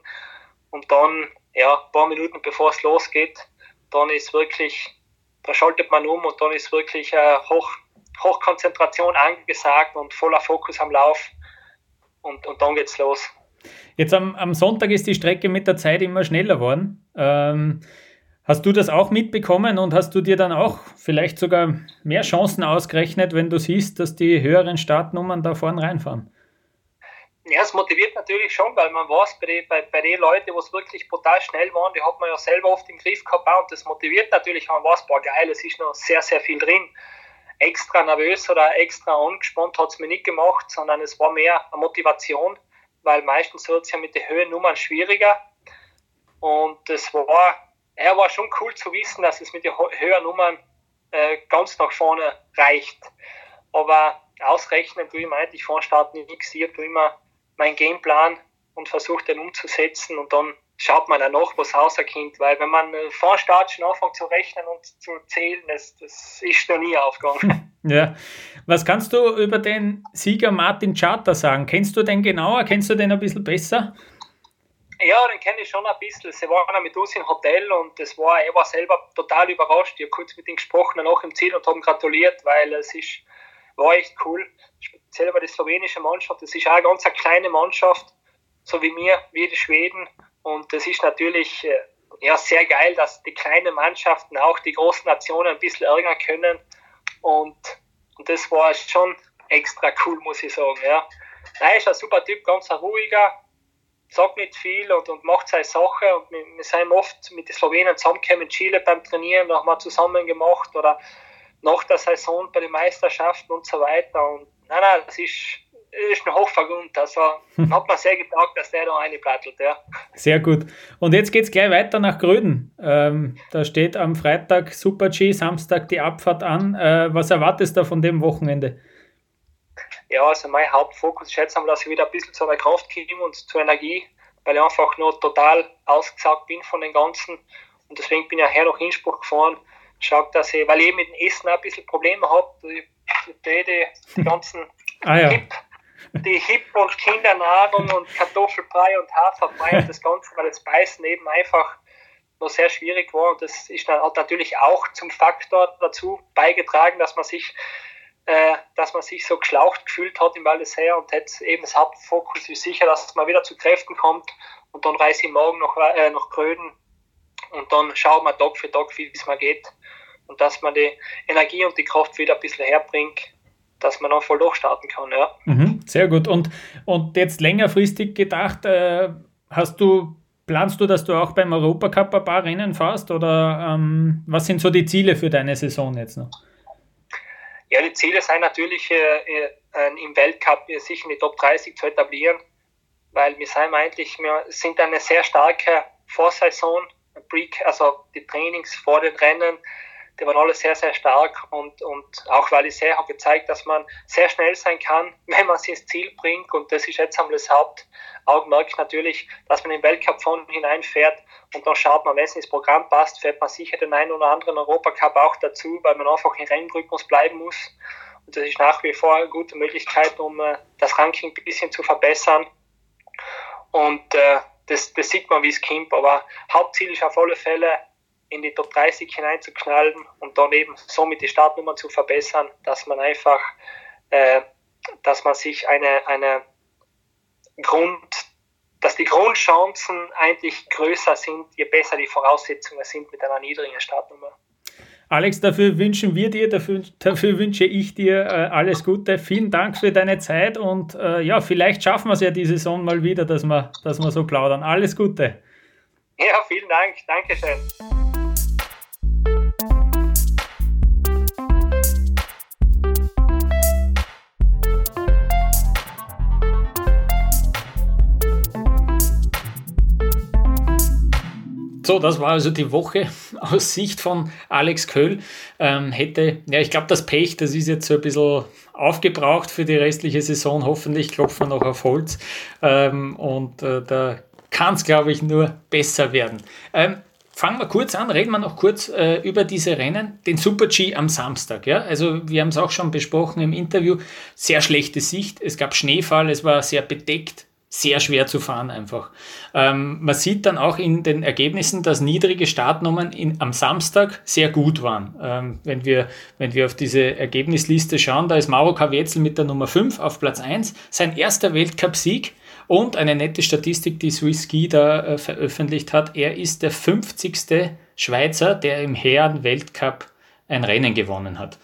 Und dann, ja, ein paar Minuten bevor es losgeht, dann ist wirklich, da schaltet man um und dann ist wirklich äh, Hoch, Hochkonzentration angesagt und voller Fokus am Lauf. Und, und dann geht's los. Jetzt am, am Sonntag ist die Strecke mit der Zeit immer schneller geworden. Ähm, hast du das auch mitbekommen und hast du dir dann auch vielleicht sogar mehr Chancen ausgerechnet, wenn du siehst, dass die höheren Startnummern da vorne reinfahren? Ja, es motiviert natürlich schon, weil man weiß, bei den bei, bei die Leuten, die wirklich brutal schnell waren, die hat man ja selber oft im Griff gehabt und das motiviert natürlich, man weiß, boah geil, es ist noch sehr, sehr viel drin. Extra nervös oder extra angespannt hat es mir nicht gemacht, sondern es war mehr eine Motivation, weil meistens wird es ja mit den Höhennummern schwieriger und das war, er war schon cool zu wissen, dass es mit den Höhennummern äh, ganz nach vorne reicht. Aber ausrechnen tue ich meinte ich vor Start nichts, ich tue immer meinen Gameplan und versuche den umzusetzen und dann schaut man dann noch, was rauskommt, weil wenn man äh, vor Start schon anfängt zu rechnen und zu zählen, das, das ist noch nie aufgegangen. ja. Was kannst du über den Sieger Martin Charter sagen? Kennst du den genauer? Kennst du den ein bisschen besser? Ja, den kenne ich schon ein bisschen. Sie waren mit uns im Hotel und das war, er war selber total überrascht. Ich habe kurz mit ihm gesprochen, danach im Ziel und haben gratuliert, weil es ist, war echt cool speziell bei der slowenischen Mannschaft, das ist auch eine ganz eine kleine Mannschaft, so wie mir, wie die Schweden. Und das ist natürlich äh, ja, sehr geil, dass die kleinen Mannschaften auch die großen Nationen ein bisschen ärgern können. Und, und das war schon extra cool, muss ich sagen. Ja. Er ist ein super Typ, ganz ein ruhiger, sagt nicht viel und, und macht seine Sache. Und wir, wir sind oft mit den Slowenen zusammengekommen in Chile beim Trainieren, haben wir zusammen gemacht oder nach der Saison bei den Meisterschaften und so weiter. Und nein, nein, das ist, ist ein Hochvergrund. Also hm. hat man sehr getaugt, dass der da reinplattelt, ja. Sehr gut. Und jetzt geht es gleich weiter nach Gröden. Ähm, da steht am Freitag Super G, Samstag die Abfahrt an. Äh, was erwartest du von dem Wochenende? Ja, also mein Hauptfokus ist jetzt einmal, dass ich wieder ein bisschen zu einer Kraft komme und zur Energie, weil ich einfach nur total ausgesagt bin von den Ganzen. Und deswegen bin ich ja her nach Innsbruck gefahren. Schaut, dass ich, weil ich mit dem Essen auch ein bisschen Probleme habe, die, die, die ganzen ah, ja. Hip, die Hip- und Kindernahrung und Kartoffelbrei und Haferbrei und das Ganze, weil das Beißen eben einfach noch sehr schwierig war. Und das ist dann, hat natürlich auch zum Faktor dazu beigetragen, dass man sich äh, dass man sich so geschlaucht gefühlt hat im Val d'Isère und jetzt eben das Hauptfokus ist sicher, dass man wieder zu Kräften kommt und dann reise ich morgen noch äh, nach Gröden und dann schauen wir Tag für Tag, wie es mir geht und dass man die Energie und die Kraft wieder ein bisschen herbringt, dass man dann voll durchstarten kann. Ja. Mhm, sehr gut. Und, und jetzt längerfristig gedacht, äh, hast du, planst du, dass du auch beim Europacup ein paar Rennen fährst oder ähm, was sind so die Ziele für deine Saison jetzt noch? Ja, die Ziele sind natürlich äh, äh, im Weltcup sich in die Top 30 zu etablieren, weil wir sind eigentlich, wir sind eine sehr starke Vorsaison, also die Trainings vor den Rennen, die waren alle sehr, sehr stark und, und auch Wallisee hat gezeigt, dass man sehr schnell sein kann, wenn man sie ins Ziel bringt. Und das ist jetzt einmal das Hauptaugenmerk natürlich, dass man im Weltcup von hineinfährt und dann schaut man, wenn es ins Programm passt, fährt man sicher den einen oder anderen Europacup auch dazu, weil man einfach im Rennrhythmus bleiben muss. Und das ist nach wie vor eine gute Möglichkeit, um äh, das Ranking ein bisschen zu verbessern. Und äh, das, das sieht man, wie es kommt, aber Hauptziel ist auf alle Fälle, in die Top 30 hineinzuknallen und dann eben somit die Startnummer zu verbessern, dass man einfach, äh, dass man sich eine, eine Grund, dass die Grundchancen eigentlich größer sind, je besser die Voraussetzungen sind mit einer niedrigen Startnummer. Alex, dafür wünschen wir dir, dafür, dafür wünsche ich dir äh, alles Gute. Vielen Dank für deine Zeit und äh, ja, vielleicht schaffen wir es ja die Saison mal wieder, dass wir, dass wir so plaudern. Alles Gute. Ja, vielen Dank. Dankeschön. So, das war also die Woche aus Sicht von Alex Köll. Ähm, hätte, ja, ich glaube, das Pech, das ist jetzt so ein bisschen aufgebraucht für die restliche Saison. Hoffentlich klopfen wir noch auf Holz. Ähm, und äh, da kann es, glaube ich, nur besser werden. Ähm, fangen wir kurz an, reden wir noch kurz äh, über diese Rennen, den Super G am Samstag. Ja? Also wir haben es auch schon besprochen im Interview, sehr schlechte Sicht, es gab Schneefall, es war sehr bedeckt, sehr schwer zu fahren einfach. Ähm, man sieht dann auch in den Ergebnissen, dass niedrige Startnummern in, am Samstag sehr gut waren. Ähm, wenn, wir, wenn wir auf diese Ergebnisliste schauen, da ist Mauro Kavietzel mit der Nummer 5 auf Platz 1, sein erster Weltcupsieg und eine nette Statistik, die Swiss Ski da äh, veröffentlicht hat, er ist der 50. Schweizer, der im Herren-Weltcup ein Rennen gewonnen hat.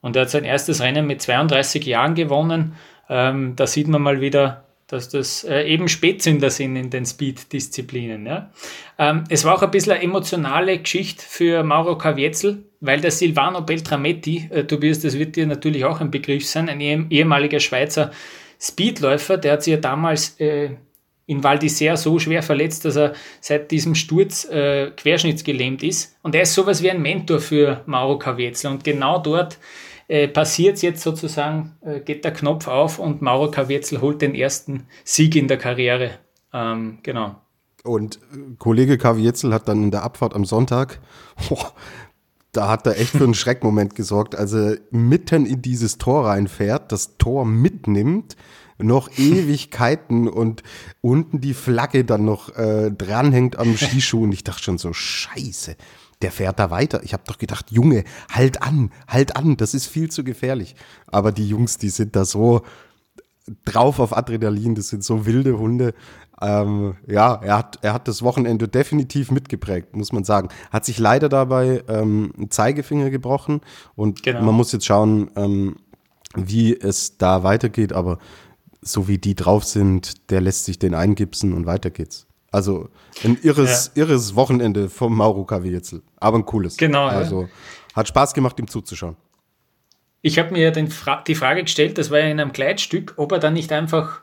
Und er hat sein erstes Rennen mit 32 Jahren gewonnen. Ähm, da sieht man mal wieder, dass das äh, eben Spätzünder sind in den Speed-Disziplinen. Ja. Ähm, es war auch ein bisschen eine emotionale Geschichte für Mauro Kavietzel, weil der Silvano Beltrametti, äh, Tobias, das wird dir natürlich auch ein Begriff sein, ein ehemaliger Schweizer Speedläufer, der hat sich ja damals äh, in Val d'Isère so schwer verletzt, dass er seit diesem Sturz äh, querschnittsgelähmt ist. Und er ist sowas wie ein Mentor für Mauro Kavietzel. Und genau dort äh, passiert jetzt sozusagen, äh, geht der Knopf auf und Mauro Kavietzel holt den ersten Sieg in der Karriere. Ähm, genau. Und äh, Kollege Kavietzel hat dann in der Abfahrt am Sonntag, boah, da hat er echt für einen Schreckmoment gesorgt, als er mitten in dieses Tor reinfährt, das Tor mitnimmt, noch Ewigkeiten und unten die Flagge dann noch äh, dranhängt am Skischuh und ich dachte schon so, scheiße, der fährt da weiter. Ich habe doch gedacht, Junge, halt an, halt an, das ist viel zu gefährlich. Aber die Jungs, die sind da so drauf auf Adrenalin, das sind so wilde Hunde. Ähm, ja, er hat, er hat das Wochenende definitiv mitgeprägt, muss man sagen. Hat sich leider dabei ähm, einen Zeigefinger gebrochen und genau. man muss jetzt schauen, ähm, wie es da weitergeht, aber so wie die drauf sind, der lässt sich den eingipsen und weiter geht's. Also ein irres, ja. irres Wochenende vom Mauro Kavietzel. Aber ein cooles. Genau. Also ja. hat Spaß gemacht, ihm zuzuschauen. Ich habe mir den Fra die Frage gestellt, das war ja in einem Kleidstück, ob er dann nicht einfach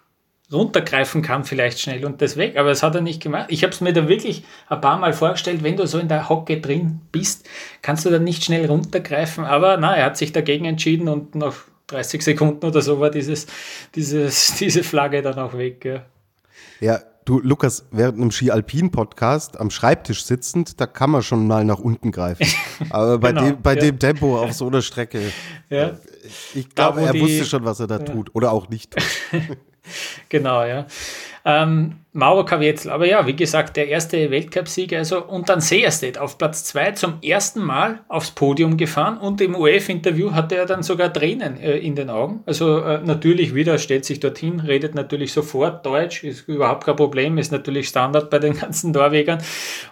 runtergreifen kann, vielleicht schnell und das weg. Aber das hat er nicht gemacht. Ich habe es mir da wirklich ein paar Mal vorgestellt, wenn du so in der Hocke drin bist, kannst du dann nicht schnell runtergreifen. Aber na, er hat sich dagegen entschieden und nach 30 Sekunden oder so war dieses, dieses, diese Flagge dann auch weg. Ja. Ja, Du, Lukas, während einem Ski-Alpin-Podcast am Schreibtisch sitzend, da kann man schon mal nach unten greifen. Aber bei, genau, dem, bei ja. dem Tempo auf so einer Strecke, ja. ich glaube, er wusste schon, was er da tut. Oder auch nicht. genau, ja. Ähm, Mauro Kavietzel, aber ja, wie gesagt, der erste Weltcupsieg, also und dann Seerstedt auf Platz 2 zum ersten Mal aufs Podium gefahren und im UF-Interview hatte er dann sogar Tränen äh, in den Augen. Also äh, natürlich wieder, stellt sich dorthin, redet natürlich sofort Deutsch, ist überhaupt kein Problem, ist natürlich Standard bei den ganzen Norwegern.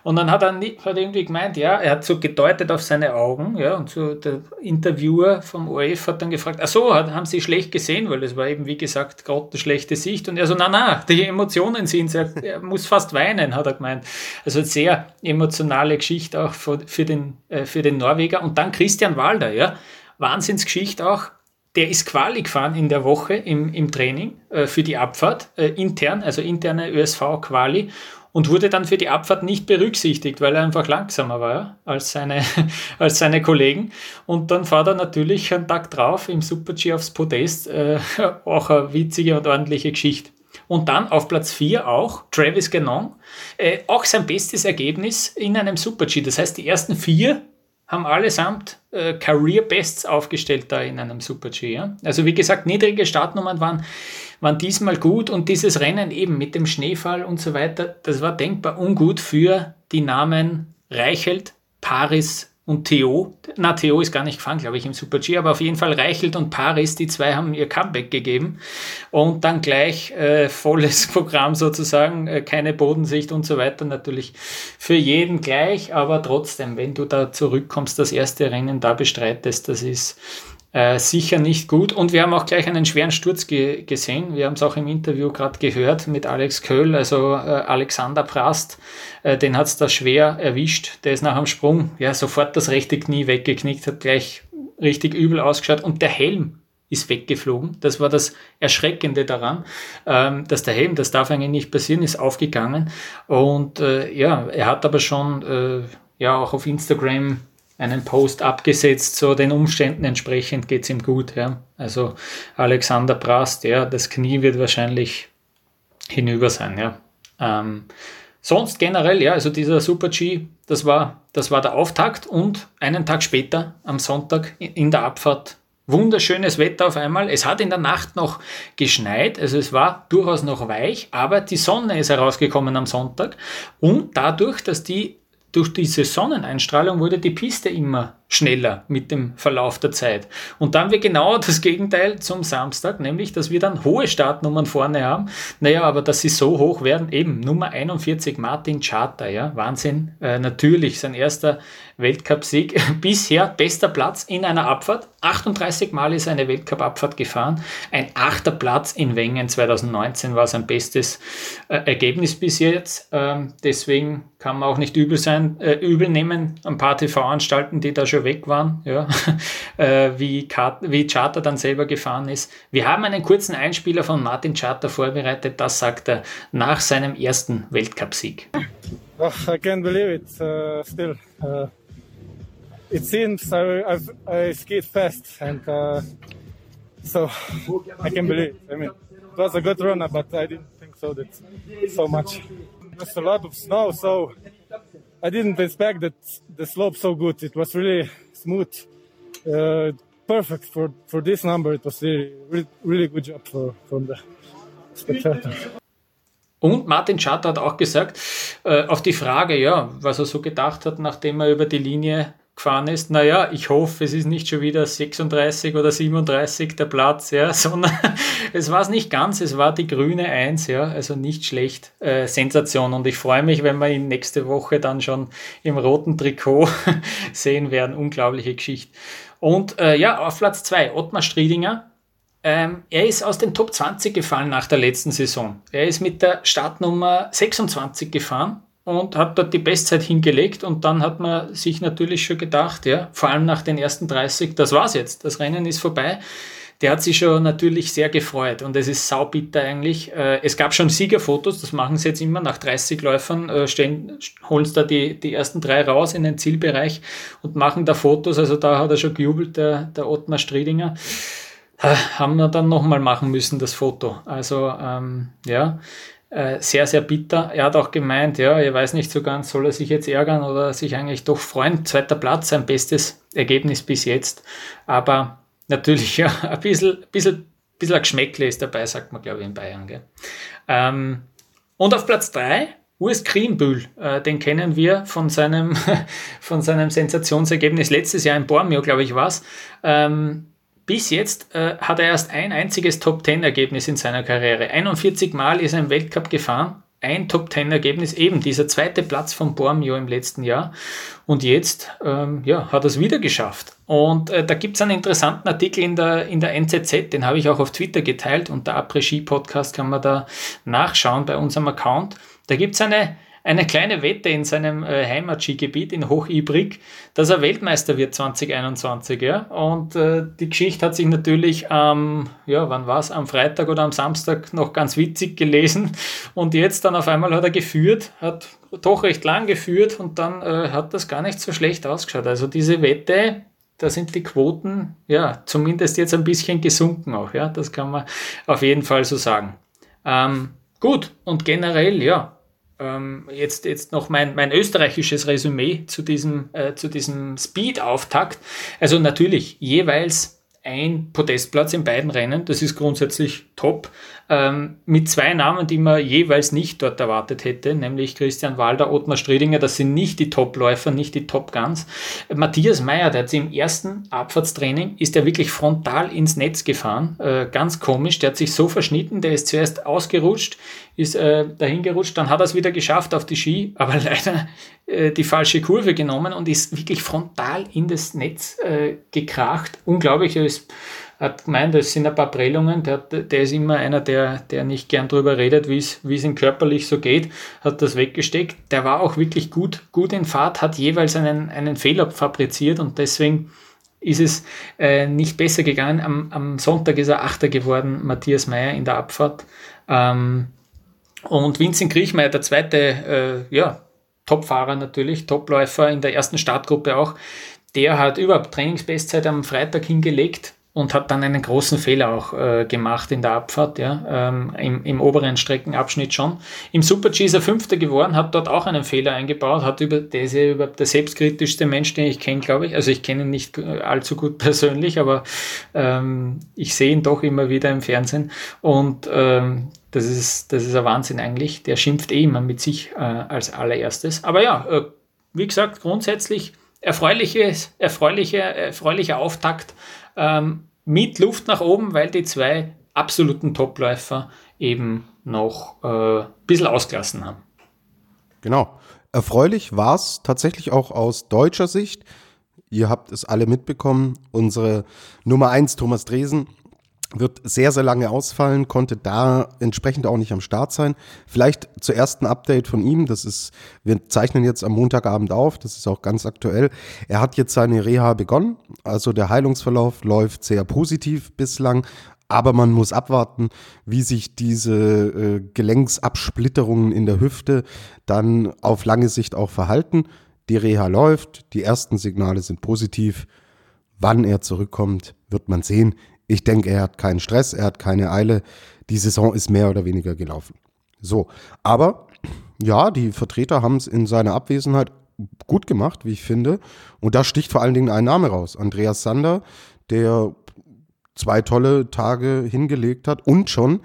Und dann hat er hat irgendwie gemeint, ja, er hat so gedeutet auf seine Augen, ja, und so der Interviewer vom UF hat dann gefragt, ach so, haben sie schlecht gesehen, weil es war eben, wie gesagt, gerade eine schlechte Sicht. Und er so, na, na, die Emotionen sind er, er muss fast weinen, hat er gemeint. Also sehr emotionale Geschichte auch für, für, den, äh, für den Norweger. Und dann Christian Walder, ja. Wahnsinnsgeschichte auch. Der ist Quali gefahren in der Woche im, im Training äh, für die Abfahrt, äh, intern, also interne ÖSV-Quali und wurde dann für die Abfahrt nicht berücksichtigt, weil er einfach langsamer war als seine, als seine Kollegen. Und dann fährt er natürlich einen Tag drauf im Super-G aufs Podest. Äh, auch eine witzige und ordentliche Geschichte. Und dann auf Platz 4 auch Travis Ganon. Äh, auch sein bestes Ergebnis in einem Super-G. Das heißt, die ersten vier haben allesamt äh, Career Bests aufgestellt da in einem Super-G. Ja? Also wie gesagt, niedrige Startnummern waren, waren diesmal gut und dieses Rennen eben mit dem Schneefall und so weiter, das war denkbar ungut für die Namen Reichelt, Paris und Theo. Na, Theo ist gar nicht gefahren, glaube ich, im Super G, aber auf jeden Fall Reichelt und Paris, die zwei haben ihr Comeback gegeben und dann gleich äh, volles Programm sozusagen, äh, keine Bodensicht und so weiter. Natürlich für jeden gleich, aber trotzdem, wenn du da zurückkommst, das erste Rennen da bestreitest, das ist äh, sicher nicht gut. Und wir haben auch gleich einen schweren Sturz ge gesehen. Wir haben es auch im Interview gerade gehört mit Alex Köhl, also äh, Alexander Prast. Äh, den hat es da schwer erwischt. Der ist nach dem Sprung ja sofort das rechte Knie weggeknickt, hat gleich richtig übel ausgeschaut. Und der Helm ist weggeflogen. Das war das Erschreckende daran, ähm, dass der Helm, das darf eigentlich nicht passieren, ist aufgegangen. Und äh, ja, er hat aber schon äh, ja auch auf Instagram einen Post abgesetzt, so den Umständen entsprechend geht es ihm gut. Ja. Also Alexander Prast, ja, das Knie wird wahrscheinlich hinüber sein. Ja. Ähm, sonst generell, ja, also dieser Super G, das war, das war der Auftakt und einen Tag später, am Sonntag in der Abfahrt, wunderschönes Wetter auf einmal. Es hat in der Nacht noch geschneit, also es war durchaus noch weich, aber die Sonne ist herausgekommen am Sonntag und dadurch, dass die durch diese Sonneneinstrahlung wurde die Piste immer schneller mit dem Verlauf der Zeit. Und dann wir genau das Gegenteil zum Samstag, nämlich, dass wir dann hohe Startnummern vorne haben. Naja, aber dass sie so hoch werden, eben Nummer 41 Martin Charter, ja, Wahnsinn. Äh, natürlich sein erster Weltcupsieg. Bisher bester Platz in einer Abfahrt. 38 Mal ist eine Weltcup-Abfahrt gefahren. Ein achter Platz in Wengen 2019 war sein bestes äh, Ergebnis bis jetzt. Ähm, deswegen kann man auch nicht übel sein, äh, übel nehmen. Ein paar TV-Anstalten, die da schon weg waren, ja, äh, wie, wie Charter dann selber gefahren ist. Wir haben einen kurzen Einspieler von Martin Charter vorbereitet, das sagt er nach seinem ersten Weltcupsieg. Oh, I can't believe it uh, still. Uh, it seems I, I've, I skied fast and uh, so I can't believe it. I mean, it was a good run, but I didn't think so that so much. There's a lot of snow, so I didn't expect that the slope so good. It was really smooth, uh, perfect for, for this number. It was really, really, good job for, from the spectator. Und Martin Schatter hat auch gesagt, äh, auf die Frage, ja, was er so gedacht hat, nachdem er über die Linie gefahren ist, naja, ich hoffe, es ist nicht schon wieder 36 oder 37 der Platz, ja, sondern es war es nicht ganz, es war die grüne 1, ja, also nicht schlecht, äh, Sensation. Und ich freue mich, wenn wir ihn nächste Woche dann schon im roten Trikot sehen werden, unglaubliche Geschichte. Und äh, ja, auf Platz 2, Ottmar Striedinger, ähm, er ist aus den Top 20 gefallen nach der letzten Saison. Er ist mit der Startnummer 26 gefahren und hat dort die Bestzeit hingelegt und dann hat man sich natürlich schon gedacht, ja, vor allem nach den ersten 30, das war's jetzt, das Rennen ist vorbei. Der hat sich schon natürlich sehr gefreut und es ist saubitter eigentlich. Äh, es gab schon Siegerfotos, das machen sie jetzt immer nach 30 Läufern, äh, stellen, holen sie da die, die ersten drei raus in den Zielbereich und machen da Fotos. Also da hat er schon gejubelt, der, der Ottmar Striedinger. Äh, haben wir dann nochmal machen müssen, das Foto. Also ähm, ja, äh, sehr, sehr bitter. Er hat auch gemeint, ja, er weiß nicht so ganz, soll er sich jetzt ärgern oder sich eigentlich doch freuen. Zweiter Platz, sein bestes Ergebnis bis jetzt. Aber natürlich, ja, ein bisschen, bisschen, bisschen ein Geschmäckle ist dabei, sagt man, glaube ich, in Bayern. Ähm, und auf Platz 3, Urs Kriembühl, äh, den kennen wir von seinem, von seinem Sensationsergebnis letztes Jahr in Bormio, glaube ich, war es. Ähm, bis jetzt äh, hat er erst ein einziges Top-10-Ergebnis in seiner Karriere. 41 Mal ist er im Weltcup gefahren. Ein Top-10-Ergebnis, eben dieser zweite Platz von Bormio im letzten Jahr. Und jetzt ähm, ja, hat er es wieder geschafft. Und äh, da gibt es einen interessanten Artikel in der, in der NZZ, den habe ich auch auf Twitter geteilt. Und der Après-Ski-Podcast kann man da nachschauen bei unserem Account. Da gibt es eine eine kleine Wette in seinem äh, Heimat-Skigebiet in Hochibrig, dass er Weltmeister wird 2021. Ja? Und äh, die Geschichte hat sich natürlich am, ja, wann war am Freitag oder am Samstag noch ganz witzig gelesen. Und jetzt dann auf einmal hat er geführt, hat doch recht lang geführt und dann äh, hat das gar nicht so schlecht ausgeschaut. Also diese Wette, da sind die Quoten ja zumindest jetzt ein bisschen gesunken auch. Ja, das kann man auf jeden Fall so sagen. Ähm, gut und generell ja. Ähm, jetzt, jetzt noch mein, mein österreichisches Resümee zu diesem, äh, zu diesem Speed-Auftakt. Also natürlich jeweils ein Podestplatz in beiden Rennen, das ist grundsätzlich top ähm, mit zwei Namen, die man jeweils nicht dort erwartet hätte, nämlich Christian Walder, Ottmar Striedinger, das sind nicht die Topläufer, nicht die Top Guns. Matthias Meyer, der hat im ersten Abfahrtstraining, ist er wirklich frontal ins Netz gefahren, äh, ganz komisch, der hat sich so verschnitten, der ist zuerst ausgerutscht, ist äh, dahin gerutscht, dann hat er es wieder geschafft auf die Ski, aber leider äh, die falsche Kurve genommen und ist wirklich frontal in das Netz äh, gekracht. Unglaublich, er ist hat gemeint, das sind ein paar Prellungen, der, der ist immer einer, der, der nicht gern drüber redet, wie es ihm körperlich so geht, hat das weggesteckt. Der war auch wirklich gut, gut in Fahrt, hat jeweils einen, einen Fehler fabriziert und deswegen ist es äh, nicht besser gegangen. Am, am, Sonntag ist er Achter geworden, Matthias Meyer in der Abfahrt. Ähm, und Vincent Griechmeier, der zweite, äh, ja, Topfahrer natürlich, Topläufer in der ersten Startgruppe auch, der hat überhaupt Trainingsbestzeit am Freitag hingelegt und hat dann einen großen Fehler auch äh, gemacht in der Abfahrt, ja, ähm, im, im, oberen Streckenabschnitt schon. Im Super-G ist er Fünfter geworden, hat dort auch einen Fehler eingebaut, hat über, der ist ja überhaupt der selbstkritischste Mensch, den ich kenne, glaube ich. Also ich kenne ihn nicht allzu gut persönlich, aber ähm, ich sehe ihn doch immer wieder im Fernsehen und ähm, das ist, das ist ein Wahnsinn eigentlich. Der schimpft eh immer mit sich äh, als allererstes. Aber ja, äh, wie gesagt, grundsätzlich erfreuliches, erfreuliche, erfreulicher Auftakt ähm, mit Luft nach oben, weil die zwei absoluten Topläufer eben noch äh, ein bisschen ausgelassen haben. Genau. Erfreulich war es tatsächlich auch aus deutscher Sicht. Ihr habt es alle mitbekommen. Unsere Nummer 1, Thomas Dresen, wird sehr, sehr lange ausfallen, konnte da entsprechend auch nicht am Start sein. Vielleicht zuerst ein Update von ihm. Das ist, wir zeichnen jetzt am Montagabend auf. Das ist auch ganz aktuell. Er hat jetzt seine Reha begonnen. Also der Heilungsverlauf läuft sehr positiv bislang. Aber man muss abwarten, wie sich diese äh, Gelenksabsplitterungen in der Hüfte dann auf lange Sicht auch verhalten. Die Reha läuft, die ersten Signale sind positiv. Wann er zurückkommt, wird man sehen. Ich denke, er hat keinen Stress, er hat keine Eile. Die Saison ist mehr oder weniger gelaufen. So, aber ja, die Vertreter haben es in seiner Abwesenheit gut gemacht, wie ich finde. Und da sticht vor allen Dingen ein Name raus. Andreas Sander, der zwei tolle Tage hingelegt hat und schon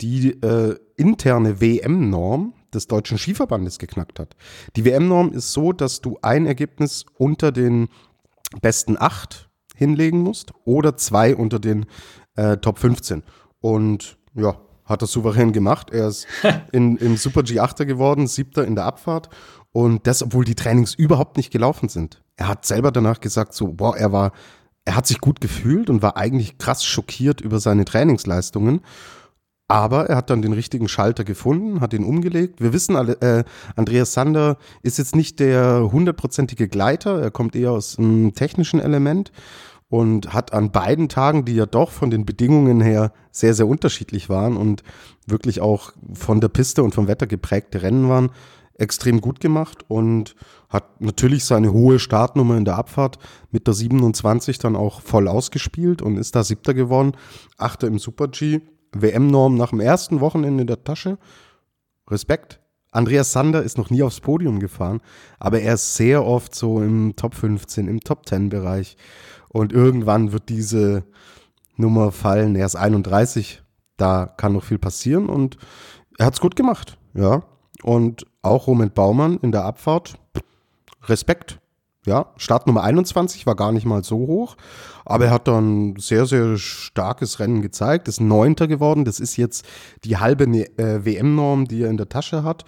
die äh, interne WM-Norm des deutschen Skiverbandes geknackt hat. Die WM-Norm ist so, dass du ein Ergebnis unter den besten acht hinlegen musst oder zwei unter den äh, Top 15. Und ja, hat er souverän gemacht. Er ist in, im Super G 8 geworden, siebter in der Abfahrt. Und das, obwohl die Trainings überhaupt nicht gelaufen sind. Er hat selber danach gesagt, so, boah, er war, er hat sich gut gefühlt und war eigentlich krass schockiert über seine Trainingsleistungen. Aber er hat dann den richtigen Schalter gefunden, hat ihn umgelegt. Wir wissen alle, äh, Andreas Sander ist jetzt nicht der hundertprozentige Gleiter, er kommt eher aus einem technischen Element und hat an beiden Tagen, die ja doch von den Bedingungen her sehr, sehr unterschiedlich waren und wirklich auch von der Piste und vom Wetter geprägte Rennen waren, extrem gut gemacht und hat natürlich seine hohe Startnummer in der Abfahrt mit der 27 dann auch voll ausgespielt und ist da siebter geworden, achter im Super-G WM-Norm nach dem ersten Wochenende in der Tasche. Respekt. Andreas Sander ist noch nie aufs Podium gefahren, aber er ist sehr oft so im Top 15, im Top 10 Bereich. Und irgendwann wird diese Nummer fallen. Er ist 31, da kann noch viel passieren und er hat es gut gemacht, ja. Und auch Roman Baumann in der Abfahrt, Respekt. Ja, Startnummer 21 war gar nicht mal so hoch, aber er hat dann sehr, sehr starkes Rennen gezeigt, ist Neunter geworden. Das ist jetzt die halbe äh, WM-Norm, die er in der Tasche hat.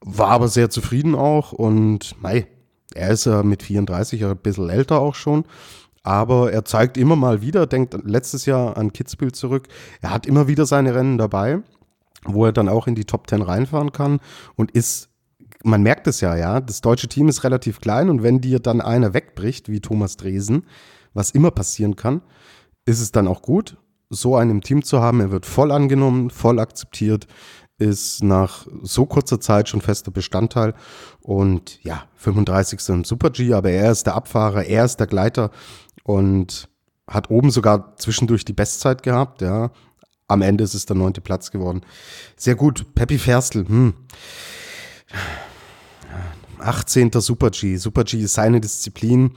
War aber sehr zufrieden auch und mei, er ist ja mit 34 ein bisschen älter auch schon. Aber er zeigt immer mal wieder, denkt letztes Jahr an Kitzbühel zurück, er hat immer wieder seine Rennen dabei, wo er dann auch in die Top 10 reinfahren kann und ist man merkt es ja, ja, das deutsche Team ist relativ klein und wenn dir dann einer wegbricht, wie Thomas Dresen, was immer passieren kann, ist es dann auch gut, so einen im Team zu haben. Er wird voll angenommen, voll akzeptiert, ist nach so kurzer Zeit schon fester Bestandteil und ja, 35. im Super G, aber er ist der Abfahrer, er ist der Gleiter und hat oben sogar zwischendurch die Bestzeit gehabt, ja. Am Ende ist es der neunte Platz geworden. Sehr gut. Peppi Ferstl, hm. 18. Super G. Super G ist seine Disziplin.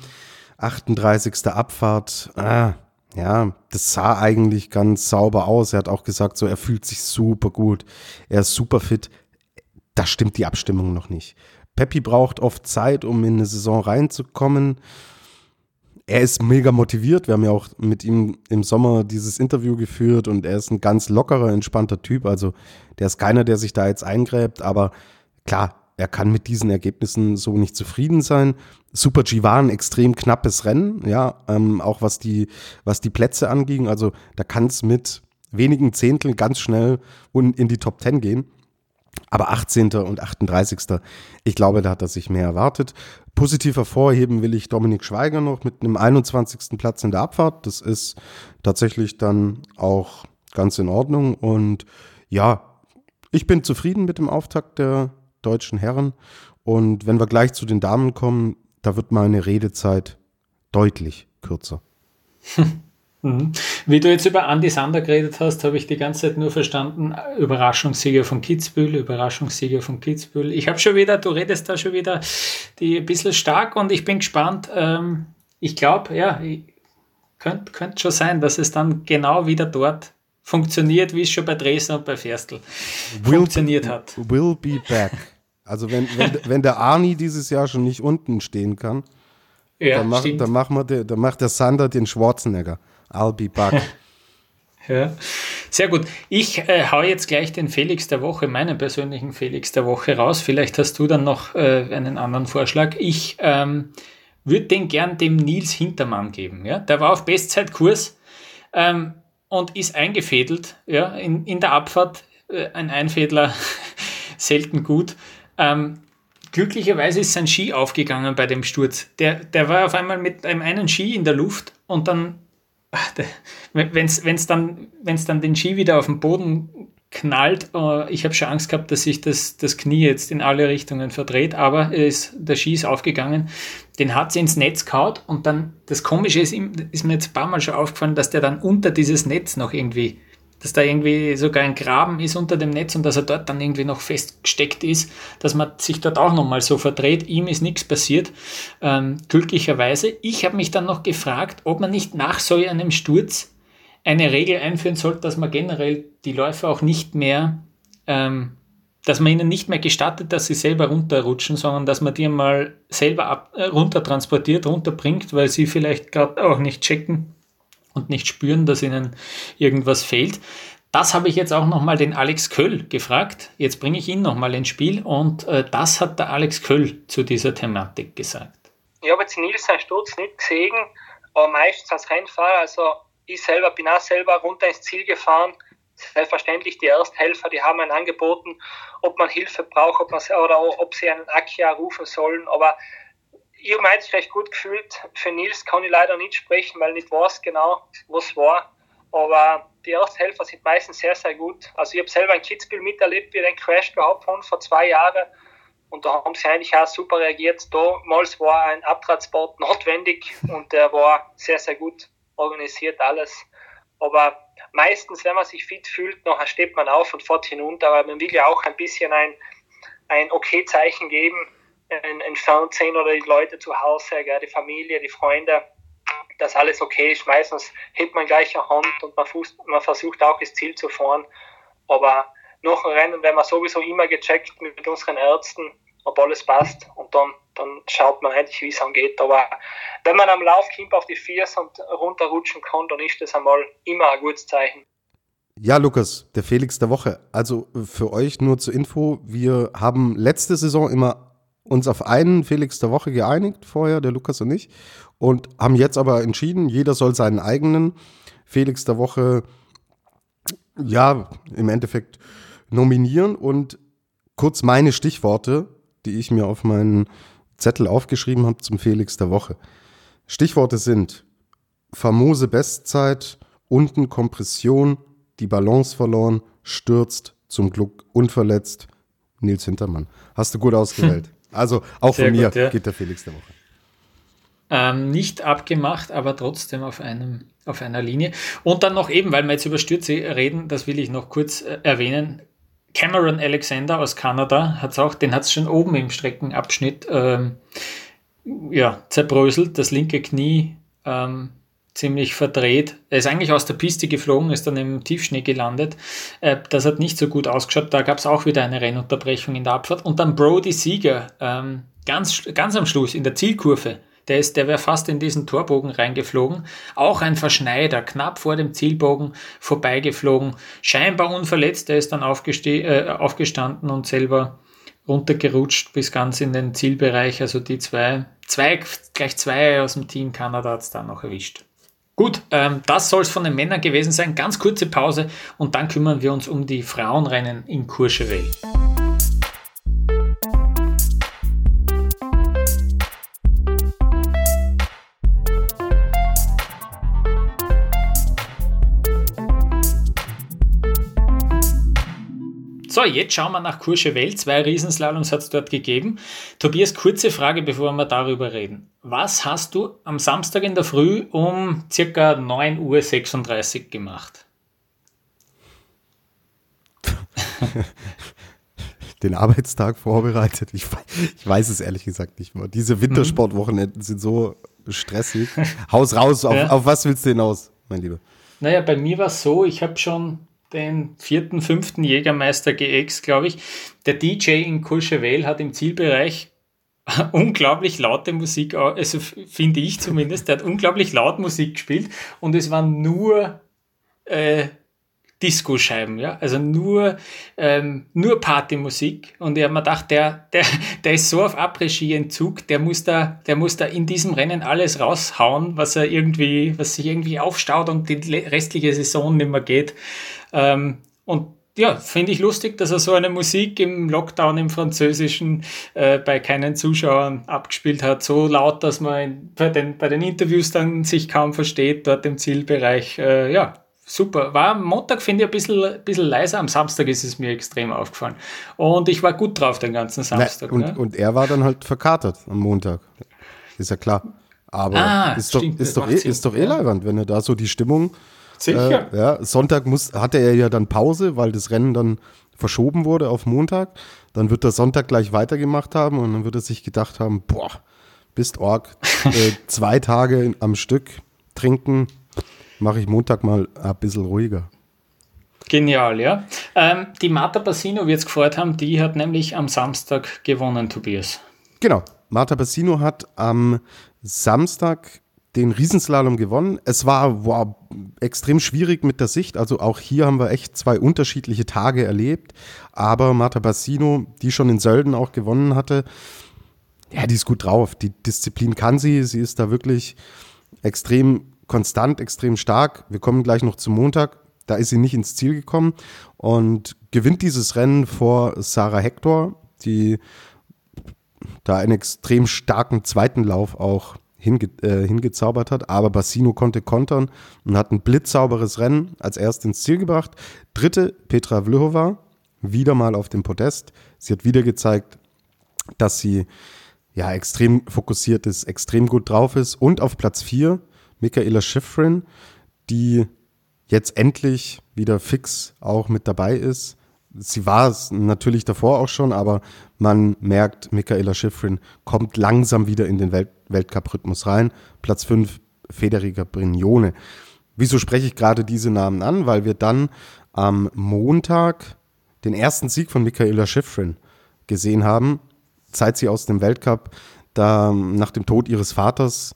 38. Abfahrt. Ah, ja, das sah eigentlich ganz sauber aus. Er hat auch gesagt, so, er fühlt sich super gut. Er ist super fit. Da stimmt die Abstimmung noch nicht. Peppi braucht oft Zeit, um in eine Saison reinzukommen. Er ist mega motiviert. Wir haben ja auch mit ihm im Sommer dieses Interview geführt und er ist ein ganz lockerer, entspannter Typ. Also der ist keiner, der sich da jetzt eingräbt, aber klar, er kann mit diesen Ergebnissen so nicht zufrieden sein. Super G war ein extrem knappes Rennen, ja, ähm, auch was die, was die Plätze anging. Also da kann es mit wenigen Zehnteln ganz schnell in die Top 10 gehen. Aber 18. und 38. Ich glaube, da hat er sich mehr erwartet. Positiv hervorheben will ich Dominik Schweiger noch mit einem 21. Platz in der Abfahrt. Das ist tatsächlich dann auch ganz in Ordnung. Und ja, ich bin zufrieden mit dem Auftakt der deutschen Herren. Und wenn wir gleich zu den Damen kommen, da wird meine Redezeit deutlich kürzer. Mhm. Wie du jetzt über Andy Sander geredet hast, habe ich die ganze Zeit nur verstanden, Überraschungssieger von Kitzbühel, Überraschungssieger von Kitzbühel. Ich habe schon wieder, du redest da schon wieder die ein bisschen stark und ich bin gespannt. Ähm, ich glaube, ja, könnte könnt schon sein, dass es dann genau wieder dort funktioniert, wie es schon bei Dresden und bei Ferstl will, funktioniert hat. Will be back. Also wenn, wenn, wenn der Arni dieses Jahr schon nicht unten stehen kann, ja, dann, mach, dann, mach de, dann macht der Sander den Schwarzenegger. I'll be back. ja, sehr gut. Ich äh, hau jetzt gleich den Felix der Woche, meinen persönlichen Felix der Woche raus. Vielleicht hast du dann noch äh, einen anderen Vorschlag. Ich ähm, würde den gern dem Nils Hintermann geben. Ja? Der war auf Bestzeitkurs ähm, und ist eingefädelt ja? in, in der Abfahrt. Äh, ein Einfädler selten gut. Ähm, glücklicherweise ist sein Ski aufgegangen bei dem Sturz. Der, der war auf einmal mit einem einen Ski in der Luft und dann, wenn es dann, dann den Ski wieder auf den Boden knallt, uh, ich habe schon Angst gehabt, dass sich das, das Knie jetzt in alle Richtungen verdreht, aber ist, der Ski ist aufgegangen. Den hat sie ins Netz gehauen und dann, das Komische ist, ist mir jetzt ein paar Mal schon aufgefallen, dass der dann unter dieses Netz noch irgendwie dass da irgendwie sogar ein Graben ist unter dem Netz und dass er dort dann irgendwie noch festgesteckt ist, dass man sich dort auch nochmal so verdreht. Ihm ist nichts passiert, ähm, glücklicherweise. Ich habe mich dann noch gefragt, ob man nicht nach so einem Sturz eine Regel einführen sollte, dass man generell die Läufer auch nicht mehr, ähm, dass man ihnen nicht mehr gestattet, dass sie selber runterrutschen, sondern dass man die mal selber ab, äh, runter transportiert, runterbringt, weil sie vielleicht gerade auch nicht checken, und nicht spüren, dass ihnen irgendwas fehlt. Das habe ich jetzt auch nochmal den Alex Köll gefragt. Jetzt bringe ich ihn nochmal ins Spiel und äh, das hat der Alex Köll zu dieser Thematik gesagt. Ich habe jetzt Nils seinen Sturz nicht gesehen, aber meistens als Rennfahrer, also ich selber bin auch selber runter ins Ziel gefahren. Selbstverständlich, die Ersthelfer, die haben einen angeboten, ob man Hilfe braucht ob man, oder ob sie einen Akia rufen sollen, aber ich habe mich recht gut gefühlt. Für Nils kann ich leider nicht sprechen, weil ich nicht weiß genau, was war. Aber die Ersthelfer sind meistens sehr, sehr gut. Also ich habe selber ein Kitzbühel miterlebt, wie den Crash gehabt habe vor zwei Jahren. Und da haben sie eigentlich auch super reagiert. Damals war ein Abtransport notwendig und der war sehr, sehr gut organisiert alles. Aber meistens, wenn man sich fit fühlt, nachher steht man auf und fährt hinunter. Aber man will ja auch ein bisschen ein, ein Okay-Zeichen geben ein, ein Fernsehen oder die Leute zu Hause, gell, die Familie, die Freunde, dass alles okay ist. Meistens hebt man gleich eine Hand und man, fußt, man versucht auch das Ziel zu fahren. Aber nach dem Rennen werden wir sowieso immer gecheckt mit unseren Ärzten, ob alles passt und dann, dann schaut man eigentlich, wie es angeht. Aber wenn man am Laufkimp auf die Viers und runterrutschen kann, dann ist das einmal immer ein gutes Zeichen. Ja, Lukas, der Felix der Woche. Also für euch nur zur Info, wir haben letzte Saison immer uns auf einen Felix der Woche geeinigt, vorher, der Lukas und ich, und haben jetzt aber entschieden, jeder soll seinen eigenen Felix der Woche, ja, im Endeffekt nominieren und kurz meine Stichworte. die ich mir auf meinen Zettel aufgeschrieben habe zum Felix der Woche. Stichworte sind famose Bestzeit, unten Kompression, die Balance verloren, stürzt, zum Glück unverletzt. Nils Hintermann. Hast du gut ausgewählt. Also auch Sehr von mir gut, ja. geht der Felix der Woche. Ähm, nicht abgemacht, aber trotzdem auf, einem, auf einer Linie. Und dann noch eben, weil wir jetzt über Stürze reden, das will ich noch kurz äh, erwähnen. Cameron Alexander aus Kanada hat es auch, den hat es schon oben im Streckenabschnitt ähm, ja, zerbröselt, das linke Knie ähm, ziemlich verdreht. Er ist eigentlich aus der Piste geflogen, ist dann im Tiefschnee gelandet. Äh, das hat nicht so gut ausgeschaut. Da gab es auch wieder eine Rennunterbrechung in der Abfahrt. Und dann Brody Sieger, ähm, ganz, ganz am Schluss in der Zielkurve. Der, ist, der wäre fast in diesen Torbogen reingeflogen. Auch ein Verschneider, knapp vor dem Zielbogen vorbeigeflogen. Scheinbar unverletzt. Der ist dann äh, aufgestanden und selber runtergerutscht bis ganz in den Zielbereich. Also die zwei, zwei gleich zwei aus dem Team Kanada hat es da noch erwischt. Gut, ähm, das soll es von den Männern gewesen sein. Ganz kurze Pause und dann kümmern wir uns um die Frauenrennen in Courchevel. So, jetzt schauen wir nach Courchevel. Zwei Riesenslaloms hat es dort gegeben. Tobias, kurze Frage, bevor wir darüber reden. Was hast du am Samstag in der Früh um circa 9.36 Uhr gemacht? Den Arbeitstag vorbereitet. Ich, ich, weiß es ehrlich gesagt nicht mehr. Diese Wintersportwochenenden sind so stressig. Haus raus, auf, ja. auf was willst du hinaus, mein Lieber? Naja, bei mir war es so, ich habe schon den vierten, fünften Jägermeister GX, glaube ich. Der DJ in Courchevel hat im Zielbereich unglaublich laute Musik, also finde ich zumindest, der hat unglaublich laut Musik gespielt und es waren nur äh, Disco-Scheiben, ja, also nur, ähm, nur Partymusik. Und ich habe mir gedacht, der, der, der ist so auf Après-Ski-Entzug, der muss da, der muss da in diesem Rennen alles raushauen, was er irgendwie, was sich irgendwie aufstaut und die restliche Saison nicht mehr geht. Ähm, und ja, finde ich lustig, dass er so eine Musik im Lockdown im Französischen äh, bei keinen Zuschauern abgespielt hat. So laut, dass man bei, den, bei den Interviews dann sich kaum versteht, dort im Zielbereich. Äh, ja, super. War am Montag, finde ich, ein bisschen, bisschen leiser. Am Samstag ist es mir extrem aufgefallen. Und ich war gut drauf den ganzen Samstag. Na, und, ne? und er war dann halt verkatert am Montag. Ist ja klar. Aber ah, ist, stimmt, doch, ist, doch eh, ist doch eh leibend, wenn er da so die Stimmung Sicher. Äh, ja, Sonntag muss, hatte er ja dann Pause, weil das Rennen dann verschoben wurde auf Montag. Dann wird er Sonntag gleich weitergemacht haben und dann wird er sich gedacht haben, boah, bist Org, äh, zwei Tage am Stück trinken, mache ich Montag mal ein bisschen ruhiger. Genial, ja. Ähm, die Marta Bassino, wie wir es gefreut haben, die hat nämlich am Samstag gewonnen, Tobias. Genau. Marta Bassino hat am Samstag den Riesenslalom gewonnen. Es war wow, extrem schwierig mit der Sicht. Also auch hier haben wir echt zwei unterschiedliche Tage erlebt. Aber Marta Bassino, die schon in Sölden auch gewonnen hatte, ja, die ist gut drauf. Die Disziplin kann sie. Sie ist da wirklich extrem konstant, extrem stark. Wir kommen gleich noch zum Montag. Da ist sie nicht ins Ziel gekommen und gewinnt dieses Rennen vor Sarah Hector, die da einen extrem starken zweiten Lauf auch hinge äh, hingezaubert hat. Aber Bassino konnte kontern und hat ein blitzsauberes Rennen als erst ins Ziel gebracht. Dritte Petra Vlhova, wieder mal auf dem Podest. Sie hat wieder gezeigt, dass sie ja extrem fokussiert ist, extrem gut drauf ist. Und auf Platz vier Michaela Schifrin, die jetzt endlich wieder fix auch mit dabei ist sie war es natürlich davor auch schon, aber man merkt, Michaela Schifrin kommt langsam wieder in den Welt Weltcup-Rhythmus rein. Platz 5, Federica Brignone. Wieso spreche ich gerade diese Namen an? Weil wir dann am Montag den ersten Sieg von Michaela Schifrin gesehen haben, seit sie aus dem Weltcup da nach dem Tod ihres Vaters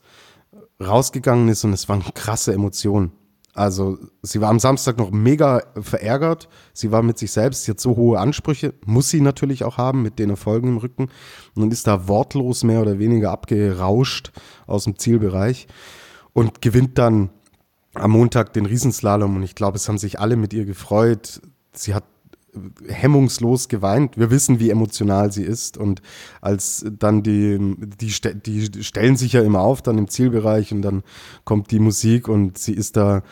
rausgegangen ist und es waren krasse Emotionen. Also sie war am Samstag noch mega verärgert. Sie war mit sich selbst, hat so hohe Ansprüche, muss sie natürlich auch haben mit den Erfolgen im Rücken und ist da wortlos mehr oder weniger abgerauscht aus dem Zielbereich und gewinnt dann am Montag den Riesenslalom und ich glaube, es haben sich alle mit ihr gefreut. Sie hat hemmungslos geweint. Wir wissen, wie emotional sie ist. Und als dann die, die, die stellen sich ja immer auf, dann im Zielbereich und dann kommt die Musik und sie ist da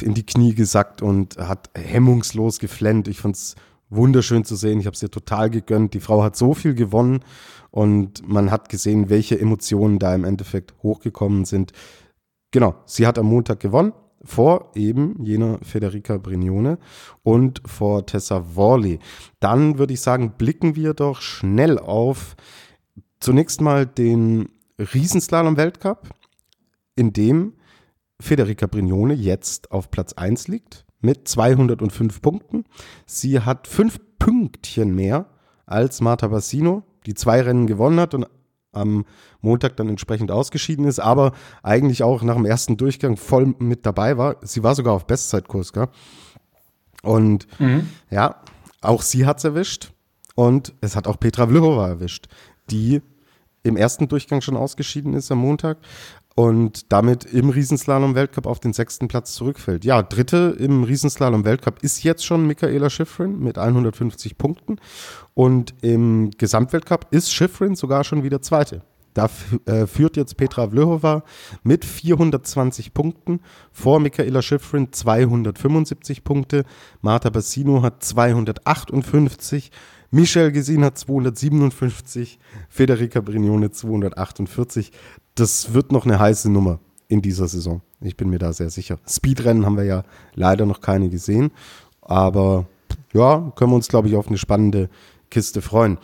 in die Knie gesackt und hat hemmungslos geflennt. Ich fand es wunderschön zu sehen. Ich habe es ihr total gegönnt. Die Frau hat so viel gewonnen und man hat gesehen, welche Emotionen da im Endeffekt hochgekommen sind. Genau, sie hat am Montag gewonnen vor eben jener Federica Brignone und vor Tessa Worley. Dann würde ich sagen, blicken wir doch schnell auf zunächst mal den Riesenslalom-Weltcup, in dem Federica Brignone jetzt auf Platz 1 liegt mit 205 Punkten. Sie hat fünf Pünktchen mehr als Marta Bassino, die zwei Rennen gewonnen hat und am Montag dann entsprechend ausgeschieden ist, aber eigentlich auch nach dem ersten Durchgang voll mit dabei war. Sie war sogar auf Bestzeitkurs, gell? Und mhm. ja, auch sie hat es erwischt und es hat auch Petra Vlhova erwischt, die im ersten Durchgang schon ausgeschieden ist am Montag und damit im Riesenslalom-Weltcup auf den sechsten Platz zurückfällt. Ja, dritte im Riesenslalom-Weltcup ist jetzt schon Michaela Schifrin mit 150 Punkten und im Gesamtweltcup ist Schifrin sogar schon wieder zweite. Da äh, führt jetzt Petra Vlhova mit 420 Punkten, vor Michaela Schifrin 275 Punkte, Marta Bassino hat 258 Michel Gesin hat 257, Federica Brignone 248 das wird noch eine heiße Nummer in dieser Saison. Ich bin mir da sehr sicher. Speedrennen haben wir ja leider noch keine gesehen. Aber ja, können wir uns, glaube ich, auf eine spannende Kiste freuen.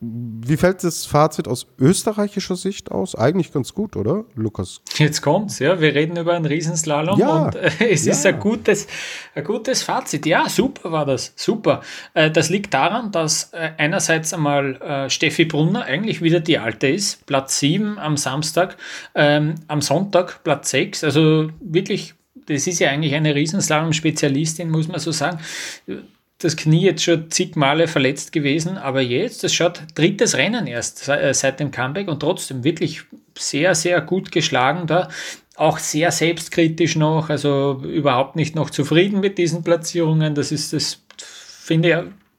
Wie fällt das Fazit aus österreichischer Sicht aus? Eigentlich ganz gut, oder, Lukas? Jetzt kommt's, ja. Wir reden über einen Riesenslalom ja, und äh, es ja. ist ein gutes, ein gutes Fazit. Ja, super war das, super. Äh, das liegt daran, dass äh, einerseits einmal äh, Steffi Brunner eigentlich wieder die Alte ist, Platz 7 am Samstag, ähm, am Sonntag Platz 6, also wirklich das ist ja eigentlich eine Riesenslalom-Spezialistin, muss man so sagen das Knie jetzt schon zig Male verletzt gewesen, aber jetzt, das schaut drittes Rennen erst äh, seit dem Comeback und trotzdem wirklich sehr, sehr gut geschlagen da. Auch sehr selbstkritisch noch, also überhaupt nicht noch zufrieden mit diesen Platzierungen. Das ist das, finde ich,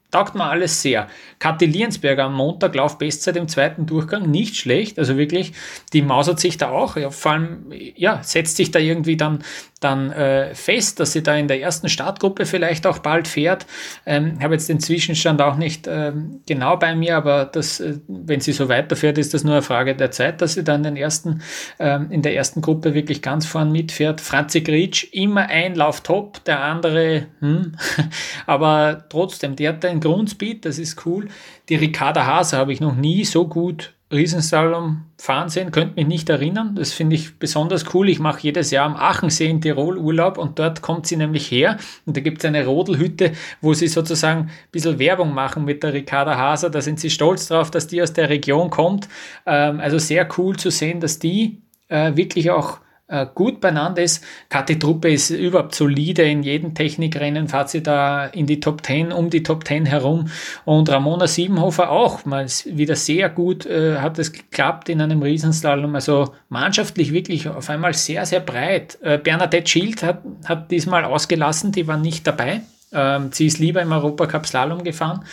taugt mir alles sehr. Kathi Liensberger am Montag Laufbestzeit im zweiten Durchgang, nicht schlecht, also wirklich, die mausert sich da auch, ja, vor allem, ja, setzt sich da irgendwie dann dann äh, fest, dass sie da in der ersten Startgruppe vielleicht auch bald fährt. Ähm, ich habe jetzt den Zwischenstand auch nicht ähm, genau bei mir, aber das, äh, wenn sie so weiterfährt, ist das nur eine Frage der Zeit, dass sie dann den ersten, ähm, in der ersten Gruppe wirklich ganz vorn mitfährt. Franzi Gritsch, immer ein Lauf top, der andere, hm. aber trotzdem, die hat einen Grundspeed, das ist cool. Die Ricarda Hase habe ich noch nie so gut Riesenslalom fahren sehen, könnte mich nicht erinnern. Das finde ich besonders cool. Ich mache jedes Jahr am Achensee in Tirol Urlaub und dort kommt sie nämlich her. Und da gibt es eine Rodelhütte, wo sie sozusagen ein bisschen Werbung machen mit der Ricarda Haser. Da sind sie stolz drauf, dass die aus der Region kommt. Ähm, also sehr cool zu sehen, dass die äh, wirklich auch äh, gut beieinander ist. Kathi Truppe ist überhaupt solide in jedem Technikrennen, fahrt sie da in die Top 10, um die Top 10 herum. Und Ramona Siebenhofer auch mal wieder sehr gut äh, hat es geklappt in einem Riesenslalom. Also mannschaftlich wirklich auf einmal sehr, sehr breit. Äh, Bernadette Schild hat, hat diesmal ausgelassen, die war nicht dabei. Ähm, sie ist lieber im Europacup Slalom gefahren.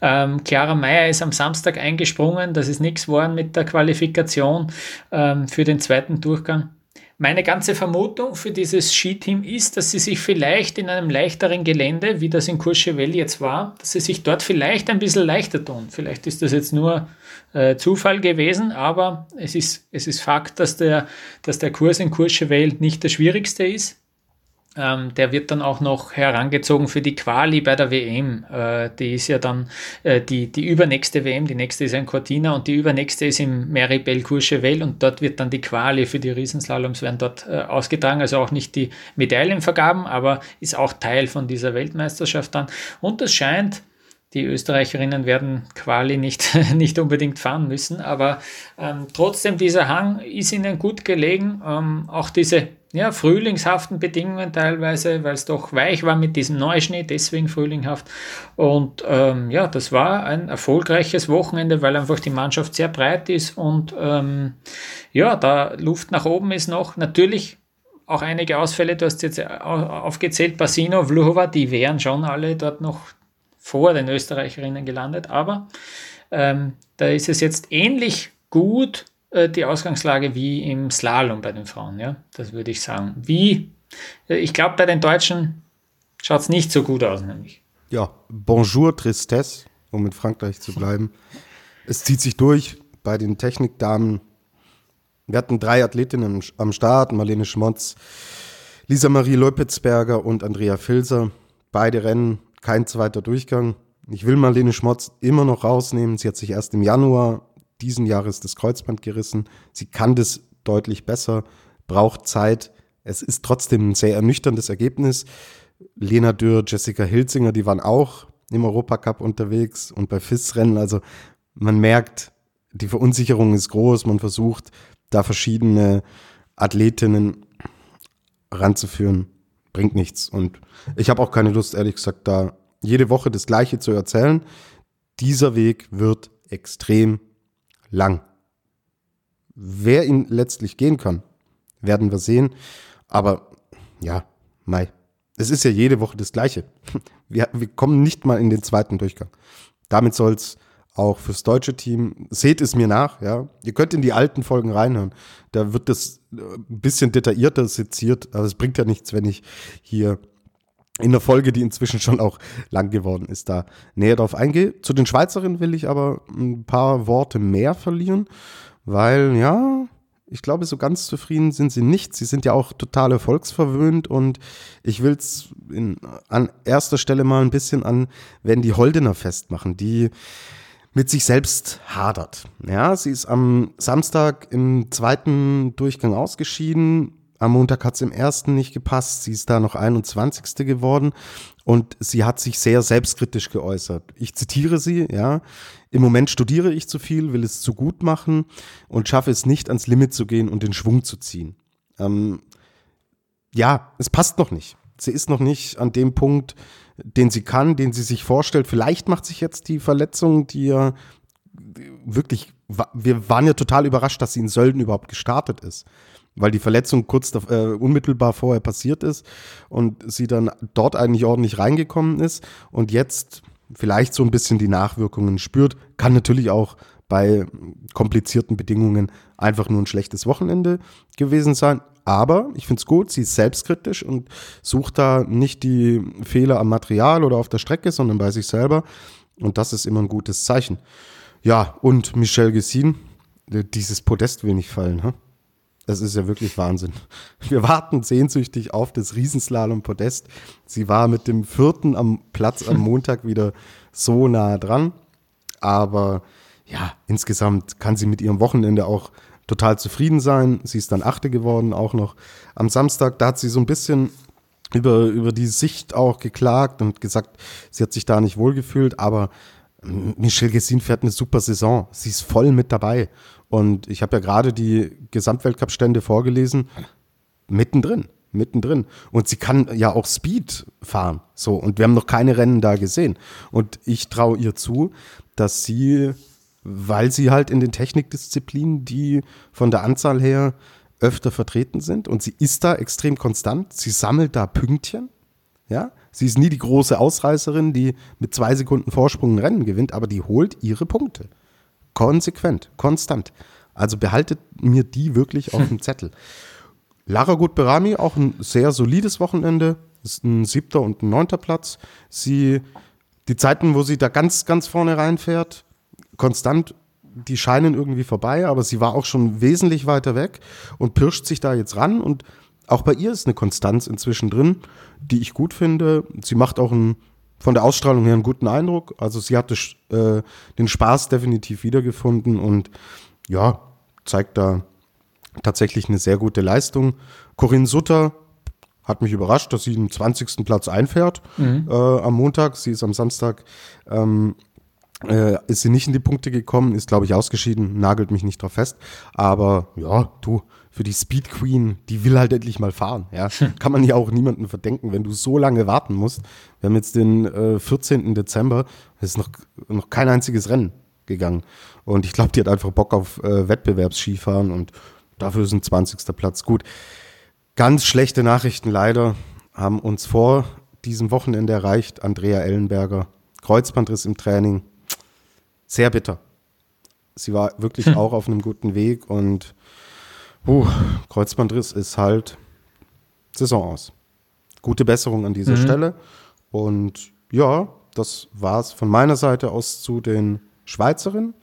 Ähm, Clara Meyer ist am Samstag eingesprungen. Das ist nichts geworden mit der Qualifikation ähm, für den zweiten Durchgang. Meine ganze Vermutung für dieses Skiteam ist, dass sie sich vielleicht in einem leichteren Gelände, wie das in Courchevel jetzt war, dass sie sich dort vielleicht ein bisschen leichter tun. Vielleicht ist das jetzt nur äh, Zufall gewesen, aber es ist, es ist Fakt, dass der, dass der Kurs in Courchevel nicht der schwierigste ist. Ähm, der wird dann auch noch herangezogen für die Quali bei der WM. Äh, die ist ja dann äh, die, die übernächste WM, die nächste ist in Cortina und die übernächste ist im Meribel Courchevel und dort wird dann die Quali für die Riesenslaloms werden dort äh, ausgetragen, also auch nicht die Medaillenvergaben, aber ist auch Teil von dieser Weltmeisterschaft dann. Und das scheint, die Österreicherinnen werden Quali nicht, nicht unbedingt fahren müssen, aber ähm, trotzdem dieser Hang ist ihnen gut gelegen. Ähm, auch diese ja, frühlingshaften Bedingungen teilweise, weil es doch weich war mit diesem Neuschnee, deswegen frühlinghaft. Und ähm, ja, das war ein erfolgreiches Wochenende, weil einfach die Mannschaft sehr breit ist und ähm, ja, da Luft nach oben ist noch. Natürlich auch einige Ausfälle, du hast jetzt aufgezählt, Basino, Vluhova, die wären schon alle dort noch vor den Österreicherinnen gelandet, aber ähm, da ist es jetzt ähnlich gut äh, die Ausgangslage wie im Slalom bei den Frauen, ja, das würde ich sagen. Wie, äh, ich glaube, bei den Deutschen schaut es nicht so gut aus, nämlich. Ja, bonjour Tristesse, um in Frankreich zu bleiben. Es zieht sich durch bei den Technikdamen. Wir hatten drei Athletinnen am Start, Marlene Schmotz, Lisa Marie Leupitzberger und Andrea Filser. Beide Rennen, kein zweiter Durchgang. Ich will Marlene Schmotz immer noch rausnehmen. Sie hat sich erst im Januar diesen Jahres das Kreuzband gerissen. Sie kann das deutlich besser, braucht Zeit. Es ist trotzdem ein sehr ernüchterndes Ergebnis. Lena Dürr, Jessica Hilzinger, die waren auch im Europacup unterwegs und bei FIS-Rennen. Also man merkt, die Verunsicherung ist groß. Man versucht, da verschiedene Athletinnen ranzuführen. Bringt nichts. Und ich habe auch keine Lust, ehrlich gesagt, da jede Woche das Gleiche zu erzählen. Dieser Weg wird extrem lang. Wer ihn letztlich gehen kann, werden wir sehen. Aber ja, Mai. Es ist ja jede Woche das Gleiche. Wir, wir kommen nicht mal in den zweiten Durchgang. Damit soll es auch fürs deutsche Team, seht es mir nach, ja. Ihr könnt in die alten Folgen reinhören. Da wird das äh, ein bisschen detaillierter seziert, aber es bringt ja nichts, wenn ich hier in der Folge, die inzwischen schon auch lang geworden ist, da näher drauf eingehe. Zu den Schweizerinnen will ich aber ein paar Worte mehr verlieren, weil ja, ich glaube, so ganz zufrieden sind sie nicht. Sie sind ja auch total erfolgsverwöhnt und ich will es an erster Stelle mal ein bisschen an Wendy Holdener festmachen, die mit sich selbst hadert. Ja, sie ist am Samstag im zweiten Durchgang ausgeschieden, am Montag hat es im ersten nicht gepasst. Sie ist da noch 21. geworden und sie hat sich sehr selbstkritisch geäußert. Ich zitiere sie, ja. Im Moment studiere ich zu viel, will es zu gut machen und schaffe es nicht, ans Limit zu gehen und den Schwung zu ziehen. Ähm, ja, es passt noch nicht. Sie ist noch nicht an dem Punkt, den sie kann, den sie sich vorstellt. Vielleicht macht sich jetzt die Verletzung, die ja wirklich, wir waren ja total überrascht, dass sie in Sölden überhaupt gestartet ist weil die Verletzung kurz äh, unmittelbar vorher passiert ist und sie dann dort eigentlich ordentlich reingekommen ist und jetzt vielleicht so ein bisschen die Nachwirkungen spürt. Kann natürlich auch bei komplizierten Bedingungen einfach nur ein schlechtes Wochenende gewesen sein. Aber ich finde es gut, sie ist selbstkritisch und sucht da nicht die Fehler am Material oder auf der Strecke, sondern bei sich selber. Und das ist immer ein gutes Zeichen. Ja, und Michelle Gessin, dieses Podest will nicht fallen. Hm? Das ist ja wirklich Wahnsinn. Wir warten sehnsüchtig auf das Riesenslalom-Podest. Sie war mit dem vierten am Platz am Montag wieder so nah dran. Aber ja, insgesamt kann sie mit ihrem Wochenende auch total zufrieden sein. Sie ist dann Achte geworden, auch noch am Samstag. Da hat sie so ein bisschen über, über die Sicht auch geklagt und gesagt, sie hat sich da nicht wohlgefühlt. Aber Michelle Gessin fährt eine super Saison. Sie ist voll mit dabei. Und ich habe ja gerade die Gesamtweltcup-Stände vorgelesen. Mittendrin, mittendrin. Und sie kann ja auch Speed fahren. So. Und wir haben noch keine Rennen da gesehen. Und ich traue ihr zu, dass sie, weil sie halt in den Technikdisziplinen, die von der Anzahl her öfter vertreten sind, und sie ist da extrem konstant, sie sammelt da Pünktchen. Ja, sie ist nie die große Ausreißerin, die mit zwei Sekunden Vorsprung ein Rennen gewinnt, aber die holt ihre Punkte. Konsequent, konstant. Also behaltet mir die wirklich auf dem Zettel. Lara Gutberami, auch ein sehr solides Wochenende. Ist ein siebter und ein neunter Platz. Sie, die Zeiten, wo sie da ganz, ganz vorne reinfährt, konstant, die scheinen irgendwie vorbei, aber sie war auch schon wesentlich weiter weg und pirscht sich da jetzt ran. Und auch bei ihr ist eine Konstanz inzwischen drin, die ich gut finde. Sie macht auch einen von der Ausstrahlung her einen guten Eindruck. Also sie hatte äh, den Spaß definitiv wiedergefunden und ja, zeigt da tatsächlich eine sehr gute Leistung. Corinne Sutter hat mich überrascht, dass sie den 20. Platz einfährt mhm. äh, am Montag. Sie ist am Samstag, ähm, äh, ist sie nicht in die Punkte gekommen, ist glaube ich ausgeschieden, nagelt mich nicht drauf fest. Aber ja, du, für die Speed Queen, die will halt endlich mal fahren. Ja, kann man ja auch niemanden verdenken, wenn du so lange warten musst. Wir haben jetzt den äh, 14. Dezember, es ist noch, noch kein einziges Rennen gegangen. Und ich glaube, die hat einfach Bock auf äh, Wettbewerbsskifahren und dafür ist ein 20. Platz gut. Ganz schlechte Nachrichten leider haben uns vor diesem Wochenende erreicht. Andrea Ellenberger, Kreuzbandriss im Training. Sehr bitter. Sie war wirklich hm. auch auf einem guten Weg und uh, Kreuzbandriss ist halt Saison aus. Gute Besserung an dieser mhm. Stelle. Und ja, das war es von meiner Seite aus zu den Schweizerinnen.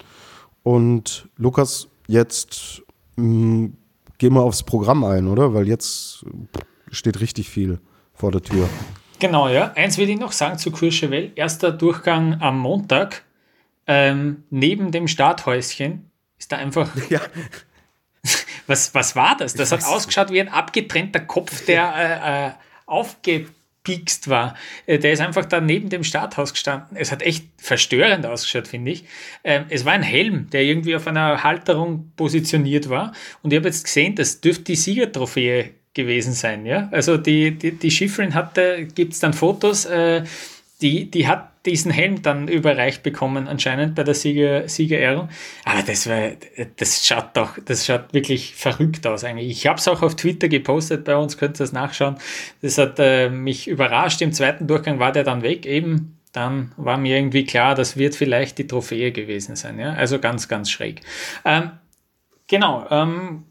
Und Lukas, jetzt mh, mm, gehen wir aufs Programm ein, oder? Weil jetzt steht richtig viel vor der Tür. Genau, ja. Eins will ich noch sagen zu Courchevel. Erster Durchgang am Montag. Ähm, neben dem Starthäuschen ist da einfach. Ja. Was, was war das? Das hat ausgeschaut wie ein abgetrennter Kopf, der äh, äh, aufgepikst war. Äh, der ist einfach da neben dem Starthaus gestanden. Es hat echt verstörend ausgeschaut, finde ich. Ähm, es war ein Helm, der irgendwie auf einer Halterung positioniert war. Und ich habe jetzt gesehen, das dürfte die Siegertrophäe gewesen sein. Ja? Also die, die, die Schifferin hatte, gibt es dann Fotos, äh, die, die hat diesen Helm dann überreicht bekommen, anscheinend bei der Sieger, Siegerehrung. Aber das war, das schaut doch, das schaut wirklich verrückt aus eigentlich. Ich habe es auch auf Twitter gepostet, bei uns könnt ihr das nachschauen. Das hat äh, mich überrascht. Im zweiten Durchgang war der dann weg, eben. Dann war mir irgendwie klar, das wird vielleicht die Trophäe gewesen sein. Ja? Also ganz, ganz schräg. Ähm, genau, ähm,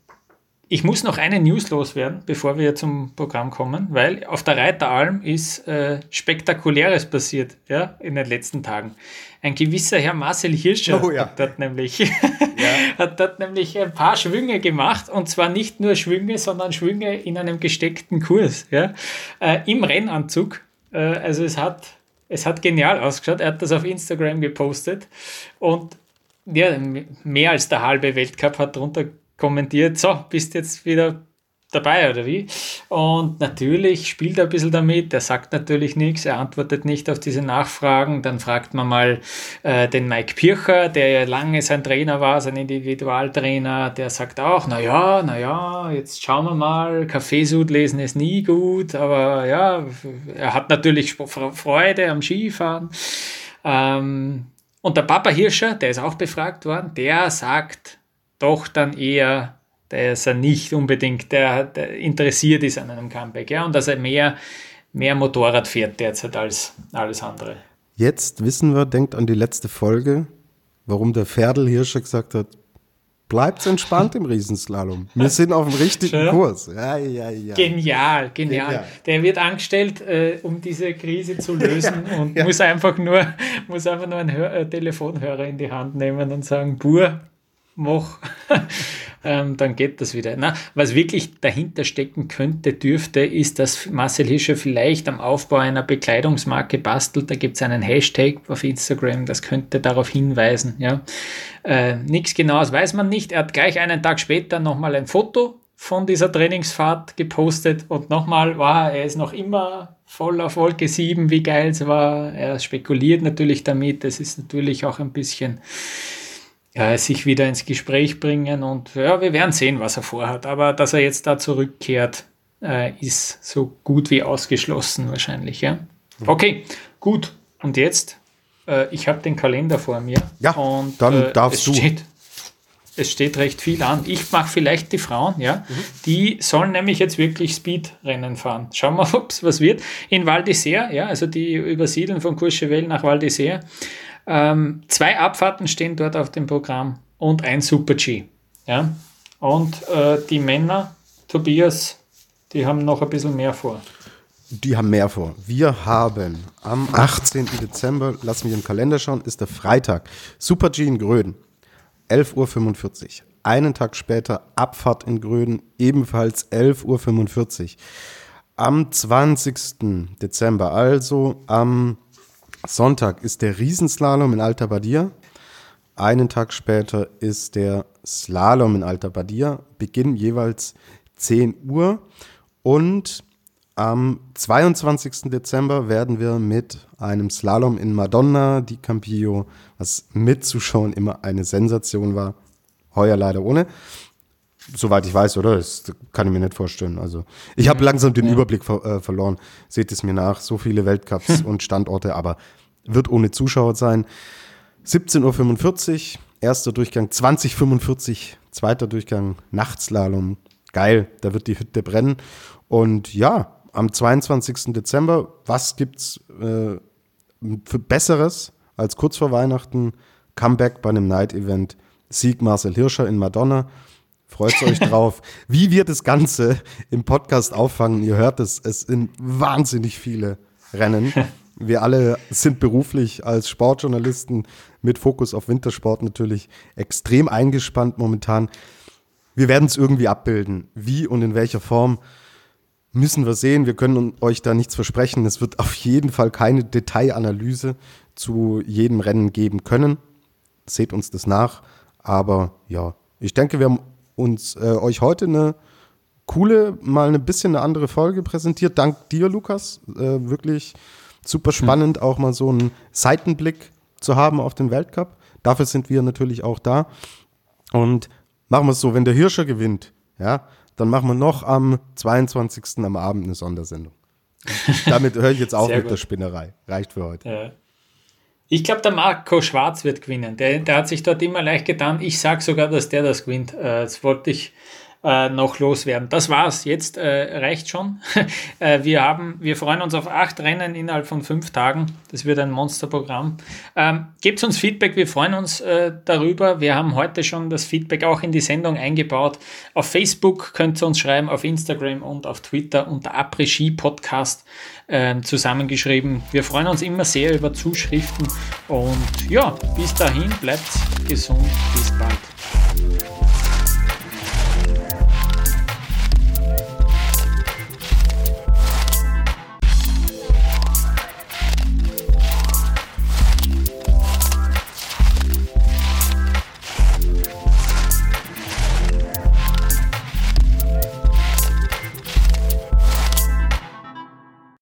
ich muss noch eine News loswerden, bevor wir zum Programm kommen, weil auf der Reiteralm ist äh, Spektakuläres passiert ja, in den letzten Tagen. Ein gewisser Herr Marcel Hirscher oh, ja. hat, dort nämlich, ja. hat dort nämlich ein paar Schwünge gemacht und zwar nicht nur Schwünge, sondern Schwünge in einem gesteckten Kurs ja, äh, im Rennanzug. Äh, also es hat, es hat genial ausgeschaut. Er hat das auf Instagram gepostet und ja, mehr als der halbe Weltcup hat drunter kommentiert, so, bist jetzt wieder dabei oder wie? Und natürlich spielt er ein bisschen damit, er sagt natürlich nichts, er antwortet nicht auf diese Nachfragen. Dann fragt man mal äh, den Mike Pircher, der ja lange sein Trainer war, sein Individualtrainer, der sagt auch, naja, naja, jetzt schauen wir mal, Kaffeesud lesen ist nie gut, aber ja, er hat natürlich Freude am Skifahren. Ähm, und der Papa Hirscher, der ist auch befragt worden, der sagt, doch dann eher, dass er nicht unbedingt der, der interessiert ist an einem Comeback ja, und dass er mehr, mehr Motorrad fährt derzeit als alles andere. Jetzt wissen wir, denkt an die letzte Folge, warum der Pferdl Hirscher gesagt hat, bleibt entspannt im Riesenslalom. Wir sind auf dem richtigen Schön. Kurs. Ja, ja, ja. Genial, genial, genial. Der wird angestellt, äh, um diese Krise zu lösen und muss einfach nur, muss einfach nur einen Hör äh, Telefonhörer in die Hand nehmen und sagen, Bur, mach, ähm, dann geht das wieder. Na, was wirklich dahinter stecken könnte, dürfte, ist, dass Marcel Hischer vielleicht am Aufbau einer Bekleidungsmarke bastelt. Da gibt es einen Hashtag auf Instagram, das könnte darauf hinweisen. Ja. Äh, Nichts Genaues weiß man nicht. Er hat gleich einen Tag später nochmal ein Foto von dieser Trainingsfahrt gepostet und nochmal war, er ist noch immer voll auf Wolke 7, wie geil es war. Er spekuliert natürlich damit. Das ist natürlich auch ein bisschen sich wieder ins Gespräch bringen und ja, wir werden sehen, was er vorhat. Aber dass er jetzt da zurückkehrt, äh, ist so gut wie ausgeschlossen wahrscheinlich. Ja? Okay, gut. Und jetzt, äh, ich habe den Kalender vor mir. Ja, und, dann äh, darfst du. Steht, es steht recht viel an. Ich mache vielleicht die Frauen, ja. Mhm. Die sollen nämlich jetzt wirklich Speedrennen fahren. Schauen wir, ob es was wird. In Val d'Isère, ja, also die übersiedeln von Courchevel nach Val d'Isère. Ähm, zwei Abfahrten stehen dort auf dem Programm und ein Super-G. Ja? Und äh, die Männer, Tobias, die haben noch ein bisschen mehr vor. Die haben mehr vor. Wir haben am 18. Dezember, lass mich im Kalender schauen, ist der Freitag. Super G in Gröden, 11.45 Uhr. Einen Tag später Abfahrt in Gröden, ebenfalls 11.45 Uhr. Am 20. Dezember, also am Sonntag ist der Riesenslalom in Alta Badia. Einen Tag später ist der Slalom in Alta Badia. Beginn jeweils 10 Uhr. Und am 22. Dezember werden wir mit einem Slalom in Madonna di Campillo, was mitzuschauen immer eine Sensation war, heuer leider ohne, Soweit ich weiß, oder? Das kann ich mir nicht vorstellen. Also, ich habe langsam den ja. Überblick ver äh, verloren. Seht es mir nach. So viele Weltcups und Standorte, aber wird ohne Zuschauer sein. 17.45 Uhr, erster Durchgang 2045, zweiter Durchgang Nachtslalom. geil, da wird die Hütte brennen. Und ja, am 22. Dezember, was gibt's äh, für Besseres als kurz vor Weihnachten Comeback bei einem Night-Event? Sieg Marcel Hirscher in Madonna. Freut euch drauf. Wie wir das Ganze im Podcast auffangen, ihr hört es, es sind wahnsinnig viele Rennen. Wir alle sind beruflich als Sportjournalisten mit Fokus auf Wintersport natürlich extrem eingespannt momentan. Wir werden es irgendwie abbilden. Wie und in welcher Form müssen wir sehen. Wir können euch da nichts versprechen. Es wird auf jeden Fall keine Detailanalyse zu jedem Rennen geben können. Seht uns das nach. Aber ja, ich denke, wir haben uns äh, euch heute eine coole, mal ein bisschen eine andere Folge präsentiert. Dank dir, Lukas. Äh, wirklich super spannend, hm. auch mal so einen Seitenblick zu haben auf den Weltcup. Dafür sind wir natürlich auch da. Und machen wir es so, wenn der Hirscher gewinnt, ja, dann machen wir noch am 22. am Abend eine Sondersendung. Damit höre ich jetzt auf mit gut. der Spinnerei. Reicht für heute. Ja. Ich glaube, der Marco Schwarz wird gewinnen. Der, der, hat sich dort immer leicht getan. Ich sage sogar, dass der das gewinnt. Äh, das wollte ich äh, noch loswerden. Das war's. Jetzt äh, reicht schon. äh, wir, haben, wir freuen uns auf acht Rennen innerhalb von fünf Tagen. Das wird ein Monsterprogramm. Ähm, gebt uns Feedback. Wir freuen uns äh, darüber. Wir haben heute schon das Feedback auch in die Sendung eingebaut. Auf Facebook könnt ihr uns schreiben, auf Instagram und auf Twitter unter Après Podcast ähm, zusammengeschrieben. Wir freuen uns immer sehr über Zuschriften und ja, bis dahin bleibt gesund. Bis bald.